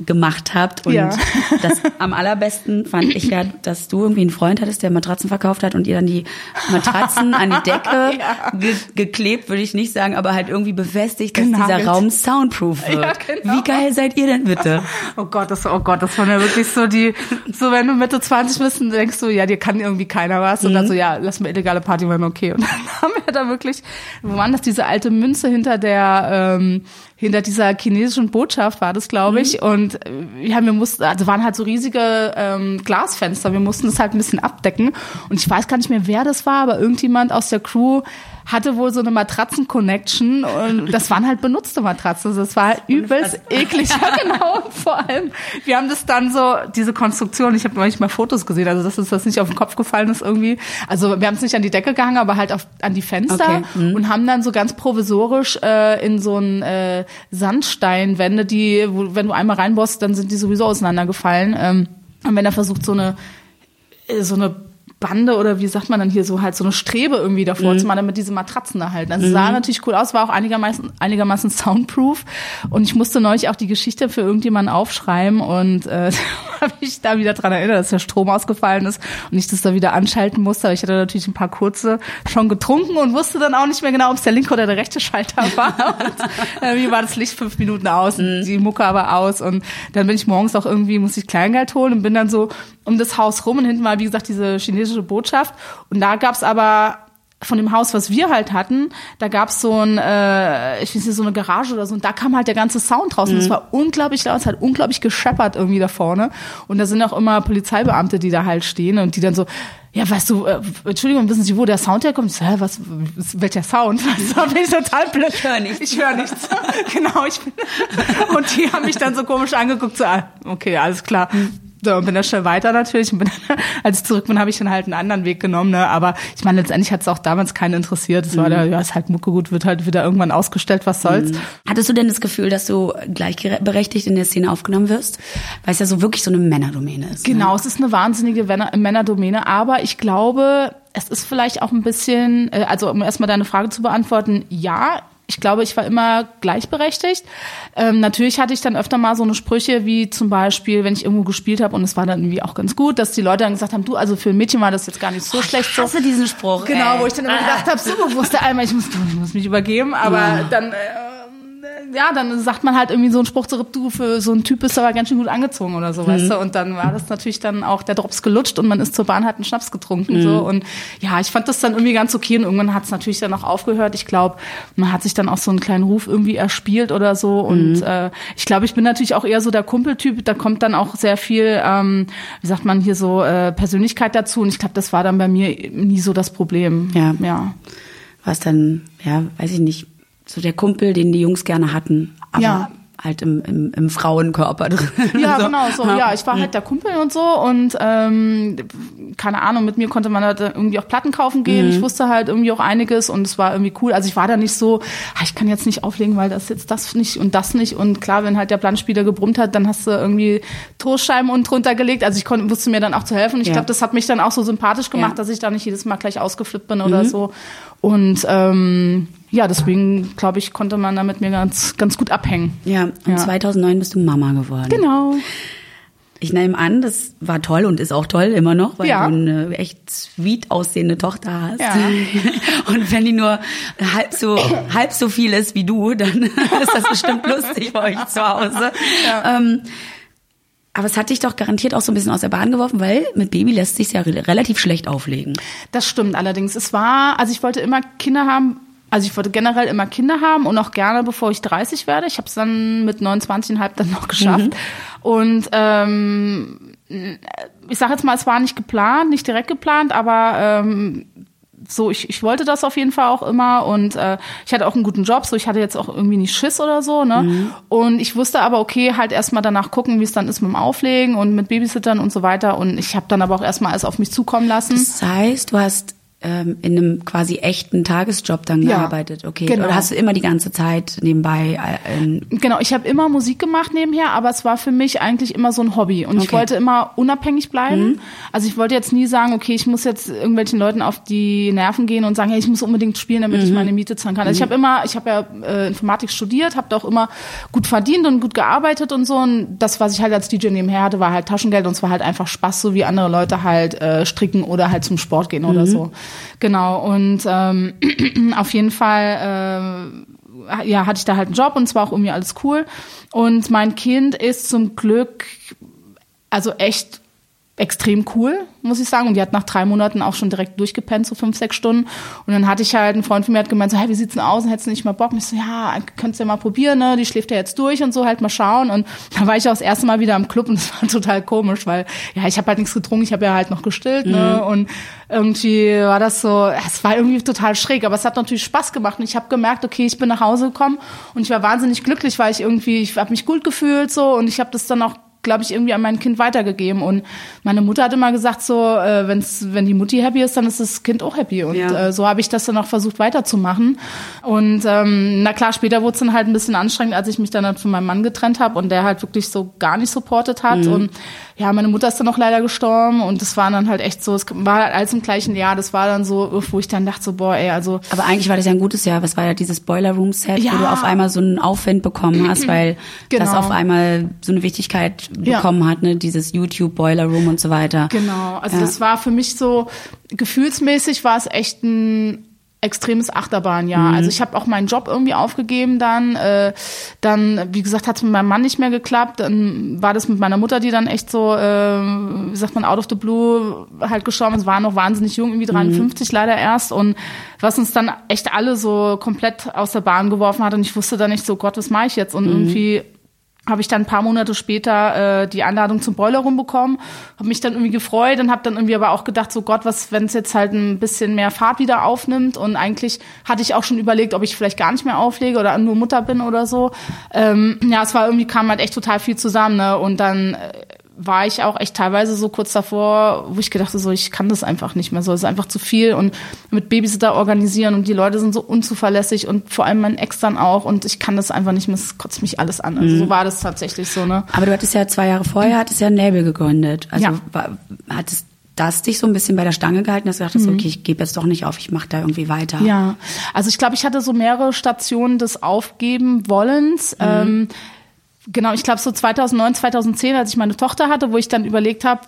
gemacht habt. Und Ja. <laughs> das am allerbesten fand ich ja, dass du irgendwie einen Freund hattest, der Matratzen verkauft hat und ihr dann die Matratzen an die Decke <laughs> ge geklebt, würde ich nicht sagen, aber halt irgendwie befestigt, dass Genagelt. dieser Raum soundproof wird. Ja, genau. Wie geil seid ihr denn bitte? <laughs> Oh Gott, das, oh Gott, das waren ja wirklich so die, so wenn du Mitte 20 bist und denkst du, ja, dir kann irgendwie keiner was. Und Mhm. dann so, ja, lass mal illegale Party machen, okay. Und <laughs> dann haben wir da wirklich, wo waren das, diese alte Münze hinter der, ähm, hinter dieser chinesischen Botschaft war das, glaube ich. Mhm. Und äh, ja, wir mussten, also waren halt so riesige ähm, Glasfenster, wir mussten das halt ein bisschen abdecken. Und ich weiß gar nicht mehr, wer das war, aber irgendjemand aus der Crew hatte wohl so eine Matratzen-Connection und das waren halt benutzte Matratzen. Also Das war halt übelst eklig. Ja, genau. Und <laughs> vor allem, wir haben das dann so, diese Konstruktion, ich habe manchmal Fotos gesehen, also dass uns das nicht auf den Kopf gefallen ist irgendwie. Also wir haben es nicht an die Decke gehangen, aber halt auf, an die Fenster Okay, mhm. und haben dann so ganz provisorisch äh, in so ein äh, Sandsteinwände, die, wo, wenn du einmal reinbohrst, dann sind die sowieso auseinandergefallen. Ähm, und wenn er versucht, so eine äh, so eine Bande oder wie sagt man dann hier so halt so eine Strebe irgendwie davor zu machen, damit diese Matratzen da halten. Also es sah natürlich cool aus, war auch einigermaßen, einigermaßen soundproof. Und ich musste neulich auch die Geschichte für irgendjemanden aufschreiben und äh, <laughs> <laughs> habe ich da wieder dran erinnert, dass der Strom ausgefallen ist und ich das da wieder anschalten musste. Aber ich hatte natürlich ein paar kurze schon getrunken und wusste dann auch nicht mehr genau, ob es der linke oder der rechte Schalter <laughs> war. Und äh, mir war das Licht fünf Minuten aus, und die Mucke aber aus und dann bin ich morgens auch irgendwie, musste ich Kleingeld holen und bin dann so um das Haus rum und hinten war, wie gesagt, diese chinesische Botschaft. Und da gab's aber von dem Haus, was wir halt hatten, da gab's so ein, äh, ich weiß nicht, so eine Garage oder so, und da kam halt der ganze Sound raus. Und es war unglaublich laut, es hat unglaublich gescheppert irgendwie da vorne. Und da sind auch immer Polizeibeamte, die da halt stehen und die dann so, ja, weißt du, äh, Entschuldigung, wissen Sie, wo der Sound herkommt? Ich so, hä, was, welcher Sound? So bin ich total blöd. Ich höre nichts. Ich höre nichts. <laughs> genau, ich bin, und die haben mich dann so komisch angeguckt, so, ah, okay, alles klar. So, und bin dann schnell weiter natürlich. Und bin <laughs> als ich zurück bin, habe ich dann halt einen anderen Weg genommen. Ne? Aber ich meine, letztendlich hat es auch damals keinen interessiert. Es war da, ja, ist halt Mucke gut, wird halt wieder irgendwann ausgestellt, was soll's. Hattest du denn das Gefühl, dass du gleichberechtigt in der Szene aufgenommen wirst? Weil es ja so wirklich so eine Männerdomäne ist. Ne? Genau, es ist eine wahnsinnige Männer- Männerdomäne, aber ich glaube, es ist vielleicht auch ein bisschen, äh, also um erstmal deine Frage zu beantworten, ja, ich glaube, ich war immer gleichberechtigt. Ähm, natürlich hatte ich dann öfter mal so eine Sprüche, wie zum Beispiel, wenn ich irgendwo gespielt habe und es war dann irgendwie auch ganz gut, dass die Leute dann gesagt haben, du, also für ein Mädchen war das jetzt gar nicht so schlecht. Ich hasse diesen Spruch. Genau, ey. wo ich dann immer gedacht habe, so, der Eimer? Ich muss, ich muss mich übergeben, aber dann, äh, ja, dann sagt man halt irgendwie so einen Spruch zurück, du, für so einen Typ bist du aber ganz schön gut angezogen oder so, weißt du? Und dann war das natürlich dann auch der Drops gelutscht und man ist zur Bahn, hat einen Schnaps getrunken, so. Und ja, ich fand das dann irgendwie ganz okay und irgendwann hat es natürlich dann auch aufgehört. Ich glaube, man hat sich dann auch so einen kleinen Ruf irgendwie erspielt oder so. Und äh, ich glaube, ich bin natürlich auch eher so der Kumpeltyp, da kommt dann auch sehr viel, ähm, wie sagt man hier so, äh, Persönlichkeit dazu. Und ich glaube, das war dann bei mir nie so das Problem. Ja. Ja. War es dann, ja, weiß ich nicht, so der Kumpel, den die Jungs gerne hatten, aber Ja. halt im, im, im Frauenkörper drin. Ja, <laughs> So. genau, so, ja, ich war halt der Kumpel und so und ähm, keine Ahnung, mit mir konnte man halt irgendwie auch Platten kaufen gehen. Ich wusste halt irgendwie auch einiges und es war irgendwie cool. Also ich war da nicht so, ah, ich kann jetzt nicht auflegen, weil das jetzt das nicht und das nicht. Und klar, wenn halt der Plattenspieler gebrummt hat, dann hast du irgendwie Toastscheiben unten drunter gelegt. Also ich konnte, wusste mir dann auch zu helfen. Und ich Ja. glaube, das hat mich dann auch so sympathisch gemacht, Ja. dass ich da nicht jedes Mal gleich ausgeflippt bin oder so. Und ähm, ja, deswegen glaube ich, konnte man da mit mir ganz, ganz gut abhängen. Ja, und Ja. 2009 bist du Mama geworden. Genau. Ich nehme an, das war toll und ist auch toll immer noch, weil Ja. du eine echt sweet aussehende Tochter hast. Ja. <laughs> Und wenn die nur halb so halb so viel ist wie du, dann <laughs> ist das bestimmt lustig bei euch zu Hause. Ähm, aber es hat dich doch garantiert auch so ein bisschen aus der Bahn geworfen, weil mit Baby lässt sich ja re relativ schlecht auflegen. Das stimmt allerdings. Es war, also ich wollte immer Kinder haben, also ich wollte generell immer Kinder haben und auch gerne, bevor ich 30 werde. Ich habe es dann mit 29,5 dann noch geschafft. Und ähm, ich sage jetzt mal, es war nicht geplant, nicht direkt geplant, aber ähm, so, ich, ich wollte das auf jeden Fall auch immer und äh, ich hatte auch einen guten Job, so ich hatte jetzt auch irgendwie nicht Schiss oder so, ne? Und ich wusste aber, okay, halt erstmal danach gucken, wie es dann ist mit dem Auflegen und mit Babysittern und so weiter. Und ich habe dann aber auch erstmal alles auf mich zukommen lassen. Das heißt, du hast ähm, in einem quasi echten Tagesjob dann Ja, gearbeitet. Okay. genau. Oder hast du immer die ganze Zeit nebenbei äh, Genau, ich habe immer Musik gemacht nebenher, aber es war für mich eigentlich immer so ein Hobby und ich Okay. wollte immer unabhängig bleiben. Also ich wollte jetzt nie sagen, okay, ich muss jetzt irgendwelchen Leuten auf die Nerven gehen und sagen, hey, ich muss unbedingt spielen, damit ich meine Miete zahlen kann. Also ich habe immer, ich habe ja äh, Informatik studiert, habe da auch immer gut verdient und gut gearbeitet und so und das, was ich halt als DJ nebenher hatte, war halt Taschengeld und es war halt einfach Spaß, so wie andere Leute halt äh, stricken oder halt zum Sport gehen oder so. Genau und ähm, <clears throat> auf jeden Fall äh, ja, hatte ich da halt einen Job und es war auch irgendwie alles cool. Und mein Kind ist zum Glück, also echt extrem cool, muss ich sagen. Und die hat nach drei Monaten auch schon direkt durchgepennt, so fünf, sechs Stunden. Und dann hatte ich halt, ein Freund von mir hat gemeint, so, hey, wie sieht's denn aus? Und hättest du nicht mal Bock? Und ich so, ja, könntest du ja mal probieren, ne? Die schläft ja jetzt durch und so, halt mal schauen. Und da war ich auch das erste Mal wieder im Club und <laughs> das war total komisch, weil, ja, ich habe halt nichts getrunken, ich habe ja halt noch gestillt, ne? Und irgendwie war das so, es war irgendwie total schräg, aber es hat natürlich Spaß gemacht. Und ich habe gemerkt, okay, ich bin nach Hause gekommen und ich war wahnsinnig glücklich, weil ich irgendwie, ich habe mich gut gefühlt so und ich habe das dann auch glaube ich, irgendwie an mein Kind weitergegeben. Und meine Mutter hat immer gesagt, so, äh, wenn's, wenn die Mutti happy ist, dann ist das Kind auch happy. Und Ja. äh, so habe ich das dann auch versucht weiterzumachen. Und ähm, na klar, später wurde es dann halt ein bisschen anstrengend, als ich mich dann halt von meinem Mann getrennt habe und der halt wirklich so gar nicht supportet hat. Und ja, meine Mutter ist dann auch leider gestorben und das war dann halt echt so, es war halt alles im gleichen Jahr. Das war dann so, wo ich dann dachte so, boah, ey, also Aber eigentlich war das ja ein gutes Jahr. Was war ja dieses Boiler Room Set, Ja. wo du auf einmal so einen Aufwind bekommen hast, <clears throat> weil das Genau. auf einmal so eine Wichtigkeit Ja. bekommen hat, ne? Dieses YouTube Boiler Room und so weiter. Genau, also Ja. das war für mich so, gefühlsmäßig war es echt ein extremes Achterbahnjahr. Also ich habe auch meinen Job irgendwie aufgegeben dann. Äh, dann, wie gesagt, hat es mit meinem Mann nicht mehr geklappt. Dann war das mit meiner Mutter, die dann echt so, äh, wie sagt man, out of the blue halt gestorben ist. War noch wahnsinnig jung, irgendwie 53 leider erst. Und was uns dann echt alle so komplett aus der Bahn geworfen hat. Und ich wusste dann nicht so, Gott, was mache ich jetzt? Und irgendwie habe ich dann ein paar Monate später äh, die Einladung zum Boiler Room bekommen, habe mich dann irgendwie gefreut und habe dann irgendwie aber auch gedacht, so Gott, was, wenn es jetzt halt ein bisschen mehr Fahrt wieder aufnimmt und eigentlich hatte ich auch schon überlegt, ob ich vielleicht gar nicht mehr auflege oder nur Mutter bin oder so. Ähm, ja, es war irgendwie kam halt echt total viel zusammen ne? und dann äh, war ich auch echt teilweise so kurz davor, wo ich gedacht habe, so ich kann das einfach nicht mehr so, es ist einfach zu viel und mit Babysitter organisieren und die Leute sind so unzuverlässig und vor allem mein Ex dann auch und ich kann das einfach nicht mehr, es kotzt mich alles an. Also so war das tatsächlich so, ne? Aber du hattest ja zwei Jahre vorher, hattest ja ein Label gegründet. Also Ja. war, hattest das dich so ein bisschen bei der Stange gehalten, dass du dachtest, okay, ich gebe jetzt doch nicht auf, ich mache da irgendwie weiter. Mhm. Ja, also ich glaube, ich hatte so mehrere Stationen des Aufgeben Wollens. Ähm, genau, ich glaube so 2009, 2010, als ich meine Tochter hatte, wo ich dann überlegt habe,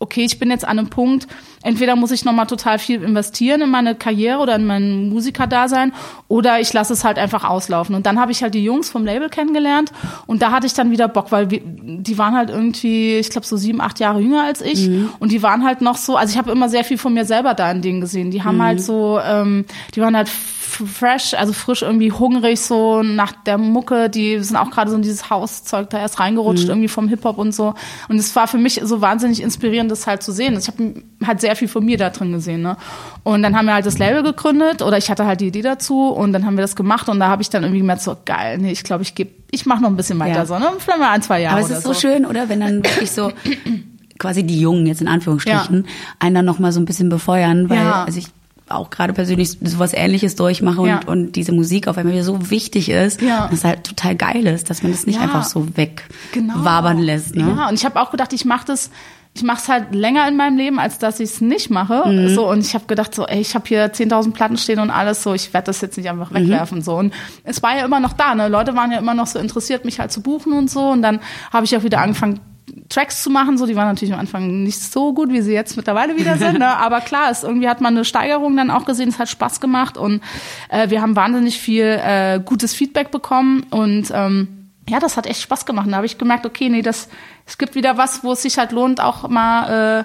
okay, ich bin jetzt an einem Punkt, entweder muss ich nochmal total viel investieren in meine Karriere oder in mein Musikerdasein oder ich lasse es halt einfach auslaufen. Und dann habe ich halt die Jungs vom Label kennengelernt und da hatte ich dann wieder Bock, weil wir, die waren halt irgendwie, ich glaube, so sieben, acht Jahre jünger als ich und die waren halt noch so, also ich habe immer sehr viel von mir selber da in denen gesehen. Die haben halt so, ähm, die waren halt fresh, also frisch irgendwie hungrig so nach der Mucke, die sind auch gerade so in dieses Hauszeug da erst reingerutscht irgendwie vom Hip-Hop und so und es war für mich so wahnsinnig inspirierend, das halt zu sehen. Ich habe halt sehr viel von mir da drin gesehen, ne? Und dann haben wir halt das Label gegründet oder ich hatte halt die Idee dazu und dann haben wir das gemacht und da habe ich dann irgendwie gemerkt so geil, nee, ich glaube, ich gebe ich mache noch ein bisschen weiter Ja. so, ne? Vielleicht mal ein, zwei Jahre Aber es ist so schön, oder? Wenn dann wirklich so <clears throat> quasi die Jungen jetzt in Anführungsstrichen einen dann noch mal so ein bisschen befeuern, weil Ja. also ich auch gerade persönlich sowas ähnliches durchmache und, Ja. und diese Musik auf einmal wieder so wichtig ist, Ja. dass es halt total geil ist, dass man das nicht Ja. einfach so weg genau. lässt. Ne? Ja, und ich habe auch gedacht, ich mache das, ich mache es halt länger in meinem Leben, als dass ich es nicht mache. Mhm. So und ich habe gedacht, so, ey, ich habe hier 10.000 Platten stehen und alles, so, ich werde das jetzt nicht einfach Mhm. wegwerfen so. Und es war ja immer noch da, ne? Leute waren ja immer noch so interessiert, mich halt zu buchen und so. Und dann habe ich auch wieder angefangen. Tracks zu machen, so die waren natürlich am Anfang nicht so gut, wie sie jetzt mittlerweile wieder sind, ne? <laughs> aber klar, es irgendwie hat man eine Steigerung dann auch gesehen, es hat Spaß gemacht und äh, wir haben wahnsinnig viel äh, gutes Feedback bekommen und ähm, ja, das hat echt Spaß gemacht. Da habe ich gemerkt, okay, nee, das, es gibt wieder was, wo es sich halt lohnt, auch mal äh,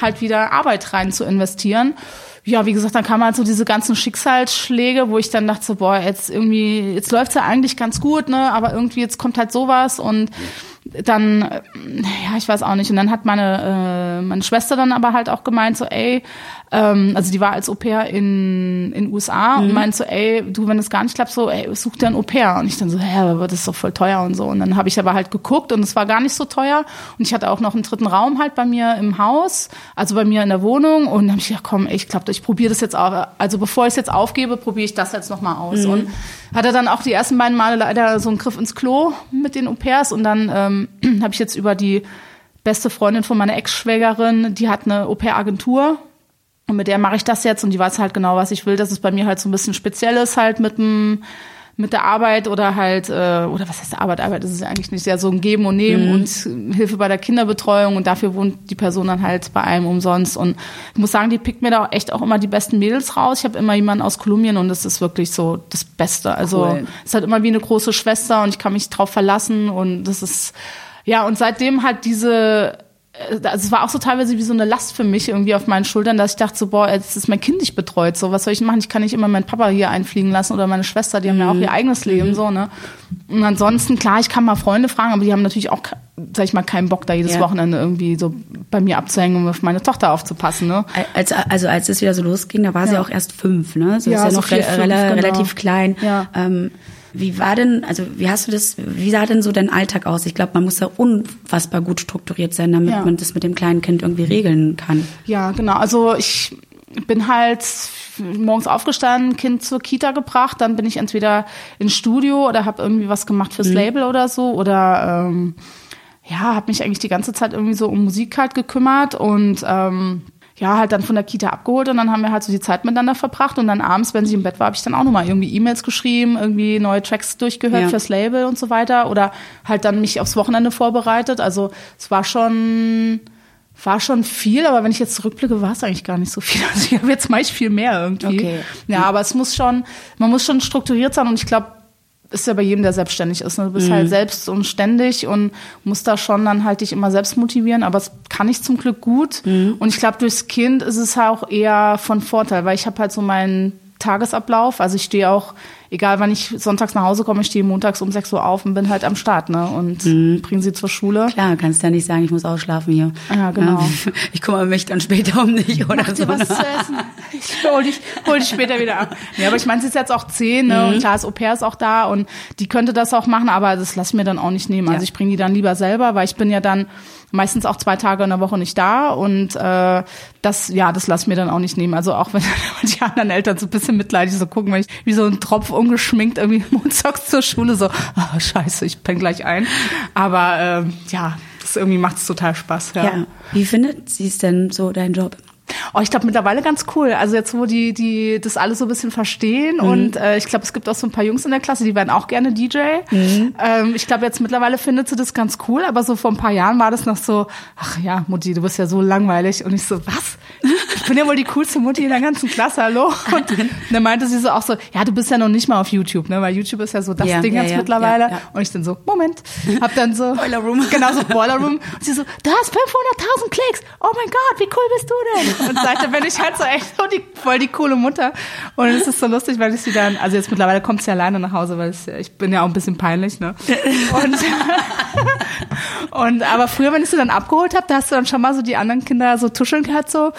halt wieder Arbeit rein zu investieren. Ja, wie gesagt, dann kamen halt so diese ganzen Schicksalsschläge, wo ich dann dachte so, boah, jetzt irgendwie, jetzt läuft's ja eigentlich ganz gut, ne, aber irgendwie jetzt kommt halt sowas und dann, äh, ja, ich weiß auch nicht. Und dann hat meine, äh, meine Schwester dann aber halt auch gemeint, so, ey, Ähm, also die war als Au pair in in USA und meinte so, ey, du, wenn es gar nicht klappt, so, ey, such dir ein Au pair. Und ich dann so, hä, aber das ist doch voll teuer und so. Und dann habe ich aber halt geguckt und es war gar nicht so teuer. Und ich hatte auch noch einen dritten Raum halt bei mir im Haus, also bei mir in der Wohnung. Und dann habe ich gedacht, komm, ey, ich glaube, ich probiere das jetzt auch. Also bevor ich es jetzt aufgebe, probiere ich das jetzt nochmal aus. Und hatte dann auch die ersten beiden Male leider so einen Griff ins Klo mit den Au pairs. Und dann ähm, <clears throat> habe ich jetzt über die beste Freundin von meiner Ex-Schwägerin, die hat eine Au pair-Agentur. Und mit der mache ich das jetzt und die weiß halt genau, was ich will, dass es bei mir halt so ein bisschen speziell ist halt mit dem mit der Arbeit oder halt, äh, oder was heißt Arbeit? Arbeit ist es ja eigentlich nicht, ja so ein Geben und Nehmen und Hilfe bei der Kinderbetreuung und dafür wohnt die Person dann halt bei einem umsonst. Und ich muss sagen, die pickt mir da echt auch immer die besten Mädels raus. Ich habe immer jemanden aus Kolumbien und das ist wirklich so das Beste. Also Cool. es ist halt immer wie eine große Schwester und ich kann mich drauf verlassen und das ist, ja, und seitdem halt diese also es war auch so teilweise wie so eine Last für mich irgendwie auf meinen Schultern, dass ich dachte so, boah, jetzt ist mein Kind nicht betreut, so, was soll ich machen? Ich kann nicht immer meinen Papa hier einfliegen lassen oder meine Schwester, die haben ja auch ihr eigenes Leben, so, ne? Und ansonsten, klar, ich kann mal Freunde fragen, aber die haben natürlich auch, sag ich mal, keinen Bock, da jedes Ja. Wochenende irgendwie so bei mir abzuhängen, um auf meine Tochter aufzupassen, ne? Als, also als es wieder so losging, da war sie Ja. auch erst fünf, ne? So Ja, ist ja so noch vier, re fünf, genau. relativ klein. Ja. Ähm, wie war denn, also wie hast du das, wie sah denn so dein Alltag aus? Ich glaube, man muss da unfassbar gut strukturiert sein, damit Ja. man das mit dem kleinen Kind irgendwie regeln kann. Ja, genau. Also ich bin halt morgens aufgestanden, Kind zur Kita gebracht, dann bin ich entweder ins Studio oder habe irgendwie was gemacht fürs Label oder so oder ähm, ja, habe mich eigentlich die ganze Zeit irgendwie so um Musik halt gekümmert und ähm, ja, halt dann von der Kita abgeholt und dann haben wir halt so die Zeit miteinander verbracht und dann abends, wenn sie im Bett war, habe ich dann auch nochmal irgendwie E-Mails geschrieben, irgendwie neue Tracks durchgehört Ja. fürs Label und so weiter oder halt dann mich aufs Wochenende vorbereitet. Also es war schon war schon viel, aber wenn ich jetzt zurückblicke, war es eigentlich gar nicht so viel. <laughs> Also ich habe jetzt meist viel mehr irgendwie. Okay. Ja, aber es muss schon, man muss schon strukturiert sein und ich glaube, ist ja bei jedem, der selbstständig ist. Ne? Du bist halt selbst und ständig und musst da schon dann halt dich immer selbst motivieren, aber es kann ich zum Glück gut. Und ich glaube, durchs Kind ist es halt auch eher von Vorteil, weil ich habe halt so meinen Tagesablauf. Also ich stehe auch, egal wann ich sonntags nach Hause komme, ich stehe montags um 6 Uhr auf und bin halt am Start, ne? Und bringe sie zur Schule. Klar, kannst ja nicht sagen, ich muss ausschlafen hier. Ja, genau. <laughs> Ich kümmere mich dann später um dich oder Mach so. dir was zu essen. Ich hol dich, hol dich später wieder ab. Ja, aber ich meine, sie ist jetzt auch zehn, ne? Mhm. Und klar, das Au pair ist auch da und die könnte das auch machen, aber das lass ich mir dann auch nicht nehmen. Also Ja. ich bringe die dann lieber selber, weil ich bin ja dann meistens auch zwei Tage in der Woche nicht da und äh, das, ja, das lass ich mir dann auch nicht nehmen. Also auch <laughs> wenn die anderen Eltern so ein bisschen mitleidig so gucken, wenn ich wie so ein Tropf ungeschminkt irgendwie montags zur Schule so, ah, scheiße, ich penne gleich ein. Aber ähm, ja, das irgendwie macht es total Spaß. Ja. Wie findet sie es denn so, dein Job? Oh, ich glaube mittlerweile ganz cool. Also jetzt, wo die, die das alles so ein bisschen verstehen Mhm. und äh, ich glaube, es gibt auch so ein paar Jungs in der Klasse, die werden auch gerne DJ. Mhm. Ähm, ich glaube, jetzt mittlerweile findet sie das ganz cool, aber so vor ein paar Jahren war das noch so, ach ja, Mutti, du bist ja so langweilig. Und ich so, was? Ich bin ja wohl die coolste Mutti in der ganzen Klasse, hallo? <laughs> Und dann meinte sie so auch so, ja, du bist ja noch nicht mal auf YouTube, ne? Weil YouTube ist ja so das Ja, Ding ja, jetzt ja, mittlerweile. Und ich dann so, Moment, hab dann so Boiler Room. <laughs> Genau, so Boiler Room. Und sie so, du hast 500.000 Klicks. Oh mein Gott, wie cool bist du denn? Und seitdem bin ich halt so echt so die, voll die coole Mutter. Und es ist so lustig, weil ich sie dann, also jetzt mittlerweile kommt sie alleine nach Hause, weil es, ich bin ja auch ein bisschen peinlich, ne? Und, <laughs> und aber früher, wenn ich sie dann abgeholt habe, da hast du dann schon mal so die anderen Kinder so tuscheln gehört, so.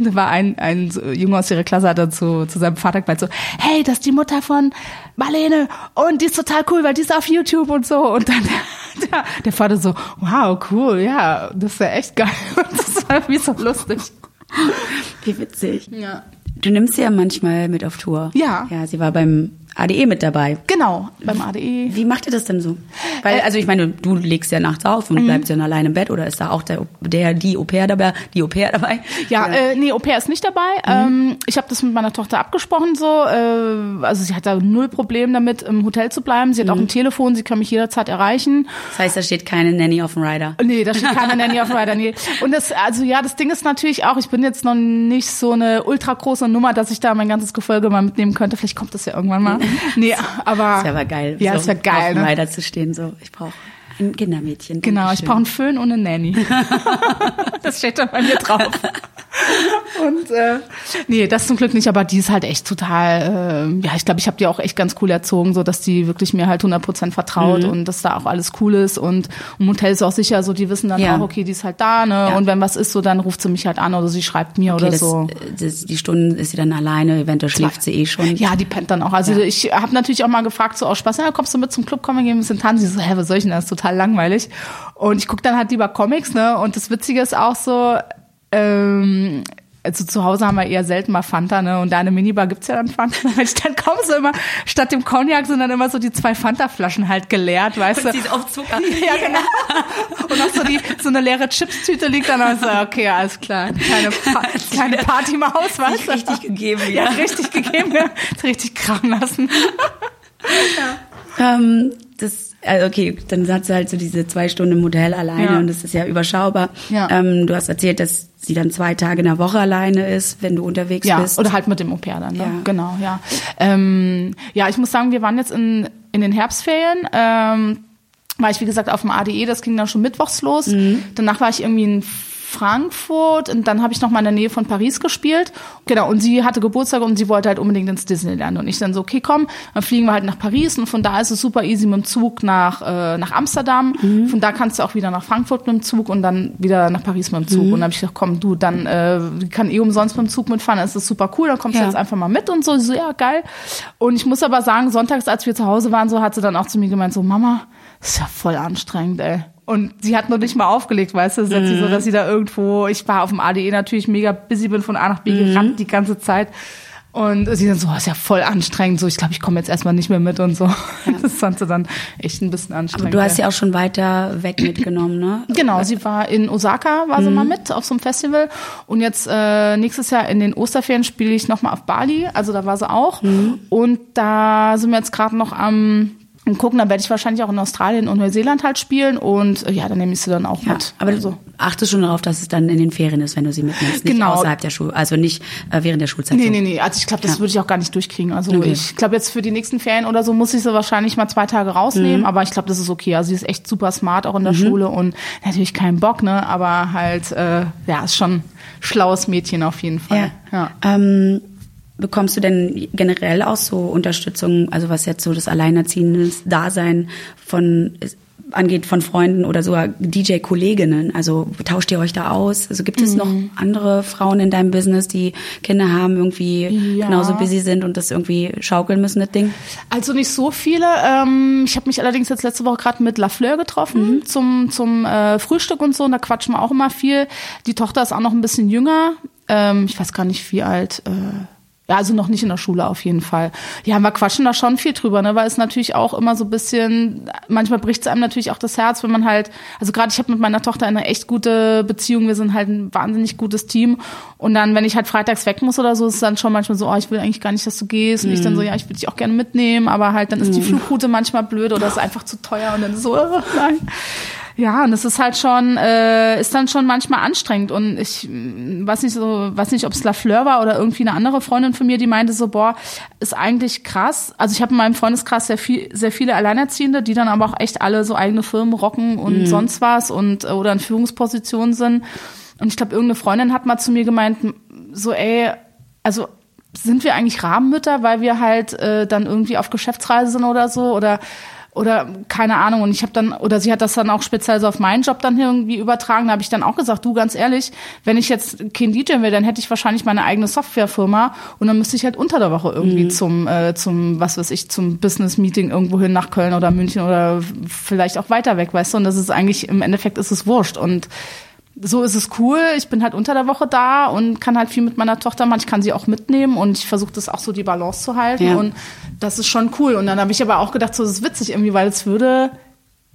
Da war ein, ein Junge aus ihrer Klasse, hat dann zu, zu seinem Vater gemeint so, hey, das ist die Mutter von Marlene und die ist total cool, weil die ist auf YouTube und so. Und dann <laughs> der, der Vater so, wow, cool, ja, das ist ja echt geil. <laughs> Und das war irgendwie so lustig. Wie witzig. Ja. Du nimmst sie ja manchmal mit auf Tour. Ja. Ja, sie war beim ADE mit dabei. Genau, beim ADE. Wie macht ihr das denn so? Weil, also ich meine, du legst ja nachts auf und bleibst dann alleine im Bett oder ist da auch der, der die Au pair dabei, die Au pair dabei? Ja, Oder- äh, nee, Au pair ist nicht dabei. Ähm, ich habe das mit meiner Tochter abgesprochen so. Äh, also sie hat da null Problem damit, im Hotel zu bleiben. Sie hat auch ein Telefon, sie kann mich jederzeit erreichen. das heißt, da steht keine Nanny auf dem Rider. Nee, da steht keine Nanny auf dem Rider. Nee. Und das, also ja, das Ding ist natürlich auch, ich bin jetzt noch nicht so eine ultra große Nummer, dass ich da mein ganzes Gefolge mal mitnehmen könnte. Vielleicht kommt das ja irgendwann mal. <laughs> Nee, aber. Das wäre aber geil. Ja, so Auf geil. Ne? Rider zu stehen, so. Ich brauche ein Kindermädchen. Genau, ich brauche einen Föhn und eine Nanny. <laughs> das steht dann bei mir drauf. <laughs> <laughs> Und äh, nee, das zum Glück nicht, aber die ist halt echt total, äh, ja, ich glaube, ich habe die auch echt ganz cool erzogen, so dass die wirklich mir halt 100% vertraut Mhm. und dass da auch alles cool ist und im Hotel ist auch sicher so, die wissen dann Ja. auch, okay, die ist halt da, ne? Ja. Und wenn was ist, so dann ruft sie mich halt an oder sie schreibt mir Okay, oder das, so. das, die Stunden ist sie dann alleine, eventuell schläft sie eh schon. Ja, die pennt dann auch. Also Ja. ich habe natürlich auch mal gefragt, so aus Spaß, ja, kommst du mit zum Club, komm, wir gehen ein bisschen tanzen. Sie so, hä, was soll ich denn, das ist total langweilig. Und ich guck dann halt lieber Comics, ne? Und das Witzige ist auch so, ähm, also zu Hause haben wir eher selten mal Fanta, ne? Und da in der Minibar gibt's ja dann Fanta. Wenn ich dann komme, so immer, statt dem Cognac sind dann immer so die zwei Fanta-Flaschen halt geleert, weißt du? sie ist auf Zucker. <laughs> Ja, genau. Und auch so, die, so eine leere Chips-Tüte liegt dann und so, okay, alles klar. Kleine, pa <laughs> kleine Partymaus, weißt du? richtig gegeben, Ja, ja. richtig gegeben, ja. <laughs> Richtig krachen lassen. Ähm, das, also okay, dann hat sie halt so diese zwei Stunden im Hotel alleine Ja. und das ist ja überschaubar. Ja. Ähm, du hast erzählt, dass sie dann zwei Tage in der Woche alleine ist, wenn du unterwegs Ja, bist. oder halt mit dem Au-pair dann, ne? Ja. Genau, ja. Ähm, ja, ich muss sagen, wir waren jetzt in, in den Herbstferien. Ähm, war ich, wie gesagt, auf dem ADE, das ging dann schon mittwochs los. Mhm. Danach war ich irgendwie in Frankfurt und dann habe ich noch mal in der Nähe von Paris gespielt. Genau, und sie hatte Geburtstag und sie wollte halt unbedingt ins Disneyland. Und ich dann so, okay, komm, dann fliegen wir halt nach Paris und von da ist es super easy mit dem Zug nach, äh, nach Amsterdam. Mhm. Von da kannst du auch wieder nach Frankfurt mit dem Zug und dann wieder nach Paris mit dem Zug. Mhm. Und dann habe ich gesagt, komm, du, dann äh, kann eh umsonst mit dem Zug mitfahren, dann ist das super cool, dann kommst du Ja. jetzt einfach mal mit und so. So, ja, geil. Und ich muss aber sagen, sonntags, als wir zu Hause waren, so hat sie dann auch zu mir gemeint, so, Mama, das ist ja voll anstrengend, ey. Und sie hat noch nicht mal aufgelegt, weißt du, das nicht so, dass sie da irgendwo, ich war auf dem ADE natürlich mega busy, bin von A nach B gerannt die ganze Zeit. Und sie dann so, oh, ist ja voll anstrengend, so, ich glaube, ich komme jetzt erstmal nicht mehr mit und so. <laughs> Das fand sie dann echt ein bisschen Aber anstrengend. du hast sie auch schon weiter weg mitgenommen, ne? Genau, sie war in Osaka, war sie mal mit auf so einem Festival. Und jetzt äh, nächstes Jahr in den Osterferien spiele ich nochmal auf Bali. Also da war sie auch. Und da sind wir jetzt gerade noch am am gucken. Dann werde ich wahrscheinlich auch in Australien und Neuseeland halt spielen. Und äh, ja, dann nehme ich sie dann auch Ja, mit. aber also. du achtest schon darauf, dass es dann in den Ferien ist, wenn du sie mitnimmst. Nicht Genau. außerhalb der Schule, also nicht äh, während der Schulzeit. Nee, so. nee, nee. Also ich glaube, das Ja. würde ich auch gar nicht durchkriegen. Also Okay. ich glaube, jetzt für die nächsten Ferien oder so muss ich sie wahrscheinlich mal zwei Tage Mhm. rausnehmen. Aber ich glaube, das ist okay. Also sie ist echt super smart auch in der Schule und natürlich keinen Bock, ne? Aber halt, äh, ja, ist schon ein schlaues Mädchen auf jeden Fall. Ja. Ähm, bekommst du denn generell auch so Unterstützung, also was jetzt so das Alleinerziehenden-Dasein von angeht von Freunden oder sogar DJ-Kolleginnen? Also tauscht ihr euch da aus? Also gibt es noch andere Frauen in deinem Business, die Kinder haben, irgendwie Ja. genauso busy sind und das irgendwie schaukeln müssen, das Ding? Also nicht so viele. Ähm, ich habe mich allerdings jetzt letzte Woche gerade mit Lafleur getroffen zum, zum äh, Frühstück und so. Und da quatschen wir auch immer viel. Die Tochter ist auch noch ein bisschen jünger. Ähm, ich weiß gar nicht, wie alt. Äh, ja, also noch nicht in der Schule auf jeden Fall. Ja, wir quatschen da schon viel drüber, ne, weil es natürlich auch immer so ein bisschen, manchmal bricht es einem natürlich auch das Herz, wenn man halt, also gerade ich habe mit meiner Tochter eine echt gute Beziehung, wir sind halt ein wahnsinnig gutes Team. Und dann, wenn ich halt freitags weg muss oder so, ist es dann schon manchmal so, oh, ich will eigentlich gar nicht, dass du gehst. Und ich dann so, ja, ich würde dich auch gerne mitnehmen, aber halt dann ist die Flugroute manchmal blöd oder ist <laughs> einfach zu teuer. Und dann so, oh, <laughs> nein. Ja, und es ist halt schon, äh, ist dann schon manchmal anstrengend. Und ich mm, weiß nicht so, weiß nicht, ob es Lafleur war oder irgendwie eine andere Freundin von mir, die meinte so, boah, ist eigentlich krass. Also ich habe in meinem Freundeskreis sehr viel, sehr viele Alleinerziehende, die dann aber auch echt alle so eigene Firmen rocken und sonst was und äh, oder in Führungspositionen sind. Und ich glaube, irgendeine Freundin hat mal zu mir gemeint, so, ey, also sind wir eigentlich Rahmenmütter, weil wir halt äh, dann irgendwie auf Geschäftsreise sind oder so oder oder keine Ahnung. Und ich habe dann oder sie hat das dann auch speziell so auf meinen Job dann irgendwie übertragen. Da habe ich dann auch gesagt du ganz ehrlich wenn ich jetzt kein DJ wäre dann hätte ich wahrscheinlich meine eigene Softwarefirma und dann müsste ich halt unter der Woche irgendwie zum äh, zum was weiß ich zum Business Meeting irgendwo hin nach Köln oder München oder vielleicht auch weiter weg weißt du? Und das ist eigentlich im Endeffekt ist es wurscht. Und so ist es cool. Ich bin halt unter der Woche da und kann halt viel mit meiner Tochter machen. Ich kann sie auch mitnehmen und ich versuche das auch so die Balance zu halten. Ja. Und das ist schon cool. Und dann habe ich aber auch gedacht, so das ist witzig irgendwie, weil es würde,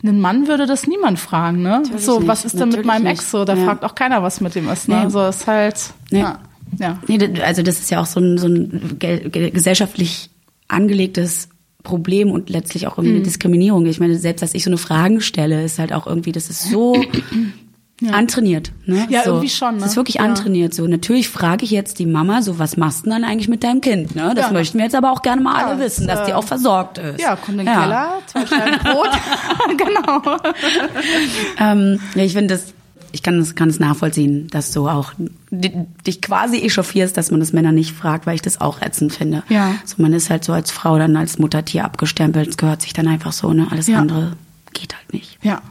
einen Mann würde das niemand fragen, ne? so, nicht. was ist denn mit Natürlich meinem nicht. Ex so? Da Ja. fragt auch keiner, was mit dem ist, ne? Nee. So ist halt, Nee. ja. ja. Nee, also das ist ja auch so ein, so ein ge- ge- gesellschaftlich angelegtes Problem und letztlich auch irgendwie eine Diskriminierung. Ich meine, selbst dass ich so eine Fragen stelle, ist halt auch irgendwie, das ist so <clears throat> antrainiert. Ne? Ja, so. irgendwie schon, ne? Das ist wirklich Ja. antrainiert. So natürlich frage ich jetzt die Mama, so was machst du denn dann eigentlich mit deinem Kind? Ne? Das Ja. möchten wir jetzt aber auch gerne mal Ja, alle das, wissen, dass die äh, auch versorgt ist. Ja, kommt in den Keller, zwei Scheiben Brot. <laughs> <laughs> genau. Ähm, ja, ich finde das, ich kann es kann es nachvollziehen, dass du auch dich quasi echauffierst, dass man das Männer nicht fragt, weil ich das auch ätzend finde. Ja. So, man ist halt so als Frau dann als Muttertier abgestempelt, es gehört sich dann einfach so, ne? Alles Ja. andere geht halt nicht. Ja.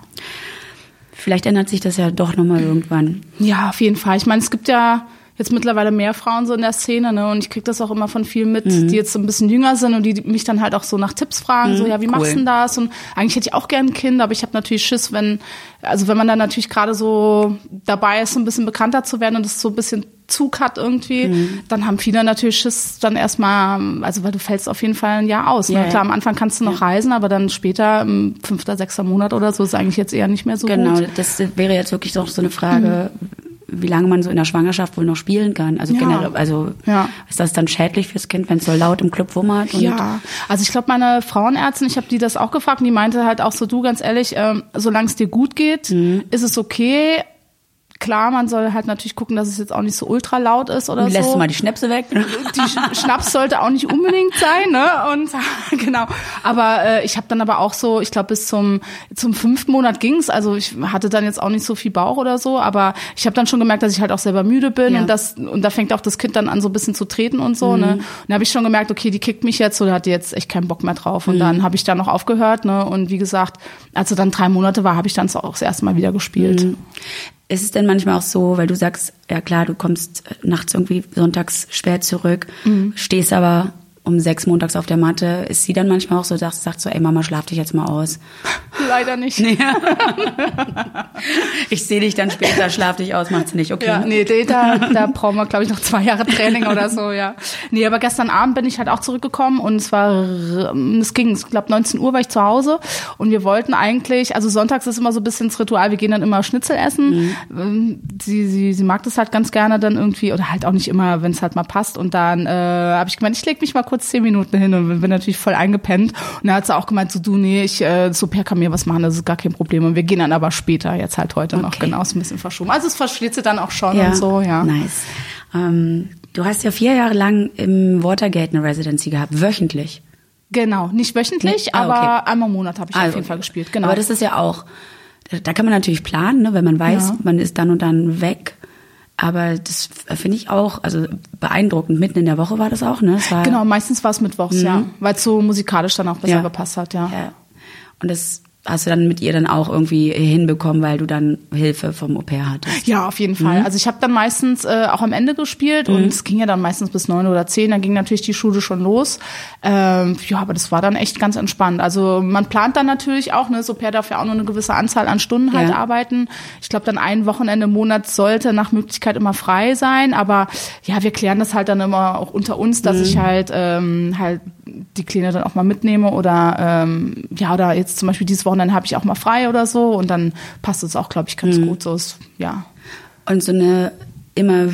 Vielleicht ändert sich das ja doch nochmal irgendwann. Ja, auf jeden Fall. Ich meine, es gibt ja jetzt mittlerweile mehr Frauen so in der Szene, ne? Und ich krieg das auch immer von vielen mit, Mhm. die jetzt so ein bisschen jünger sind und die mich dann halt auch so nach Tipps fragen, so ja, wie machst du denn das? Und eigentlich hätte ich auch gern ein Kind, aber ich habe natürlich Schiss, wenn, also wenn man dann natürlich gerade so dabei ist, so ein bisschen bekannter zu werden und es so ein bisschen Zug hat irgendwie, Mhm. dann haben viele natürlich Schiss dann erstmal, also weil du fällst auf jeden Fall ein Jahr aus. Ja, ne? ja. Klar, am Anfang kannst du noch reisen, aber dann später, im fünfter, sechster Monat oder so, ist eigentlich jetzt eher nicht mehr so Genau, gut. das wäre jetzt wirklich doch so eine Frage, wie lange man so in der Schwangerschaft wohl noch spielen kann. Also Ja. generell, also Ja. ist das dann schädlich fürs Kind, wenn es so laut im Club wummert? Ja, also ich glaube, meine Frauenärztin, ich habe die das auch gefragt und die meinte halt auch so, du ganz ehrlich, ähm, solange es dir gut geht, Mhm. ist es okay. Klar, man soll halt natürlich gucken, dass es jetzt auch nicht so ultra laut ist oder lässt so. du mal die Schnäpse weg? die Sch- Schnaps sollte auch nicht unbedingt sein, ne? Und <laughs> genau. Aber äh, ich habe dann aber auch so, ich glaube bis zum zum fünften Monat ging's. Also ich hatte dann jetzt auch nicht so viel Bauch oder so, aber ich habe dann schon gemerkt, dass ich halt auch selber müde bin Ja. und das und da fängt auch das Kind dann an so ein bisschen zu treten und so. Ne? Und da habe ich schon gemerkt, okay, die kickt mich jetzt oder hat die jetzt echt keinen Bock mehr drauf. Und dann habe ich da noch aufgehört, ne? Und wie gesagt, als er dann drei Monate war, habe ich dann auch das erste Mal wieder gespielt. Ist es denn manchmal auch so, weil du sagst, ja klar, du kommst äh, nachts irgendwie sonntags schwer zurück, Mhm. stehst aber um sechs montags auf der Matte, ist sie dann manchmal auch so, sagt, sagt so, ey Mama, schlaf dich jetzt mal aus. Leider nicht. <laughs> Ich sehe dich dann später, schlaf dich aus, macht's nicht, okay? Ja, nee, nee, da, da brauchen wir, glaube ich, noch zwei Jahre Training oder so, ja. Nee, aber gestern Abend bin ich halt auch zurückgekommen und es war, es ging, ich glaube 19 Uhr war ich zu Hause und wir wollten eigentlich, also sonntags ist immer so ein bisschen das Ritual, wir gehen dann immer Schnitzel essen. Ähm, Sie, sie, sie mag das halt ganz gerne dann irgendwie oder halt auch nicht immer, wenn es halt mal passt und dann äh, habe ich gemeint, ich leg mich mal kurz zehn Minuten hin und bin natürlich voll eingepennt und da hat sie auch gemeint, so du, nee, ich, äh, so Per kann mir was machen, das ist gar kein Problem und wir gehen dann aber später, jetzt halt heute noch, Okay. genau, ist ein bisschen verschoben. Also es verschlägt sie dann auch schon Ja, und so, ja. Nice. Ähm, du hast ja vier Jahre lang im Watergate eine Residency gehabt, wöchentlich. Genau, nicht wöchentlich, Nee? Ah, aber okay. einmal im Monat habe ich Ah, auf jeden Fall gespielt. Genau. Aber das ist ja auch, da kann man natürlich planen, ne, wenn man weiß, Ja. man ist dann und dann weg. Aber das finde ich auch, also beeindruckend. Mitten in der Woche war das auch, ne? Das war, genau, meistens war es mittwochs, ja, weil es so musikalisch dann auch besser Ja. gepasst hat, ja. Ja. Und das hast du dann mit ihr dann auch irgendwie hinbekommen, weil du dann Hilfe vom Au pair hattest. Ja, auf jeden Fall. Also ich habe dann meistens äh, auch am Ende gespielt und es ging ja dann meistens bis neun oder zehn. Dann ging natürlich die Schule schon los. Ähm, ja, aber das war dann echt ganz entspannt. Also man plant dann natürlich auch, ne, so Per darf ja auch nur eine gewisse Anzahl an Stunden halt Ja. arbeiten. Ich glaube, dann ein Wochenende im Monat sollte nach Möglichkeit immer frei sein. Aber ja, wir klären das halt dann immer auch unter uns, dass ich halt ähm, halt die Kleine dann auch mal mitnehme oder ähm, ja oder jetzt zum Beispiel dieses Wochenende habe ich auch mal frei oder so und dann passt es auch, glaube ich, ganz gut. So ist ja. Und so eine immer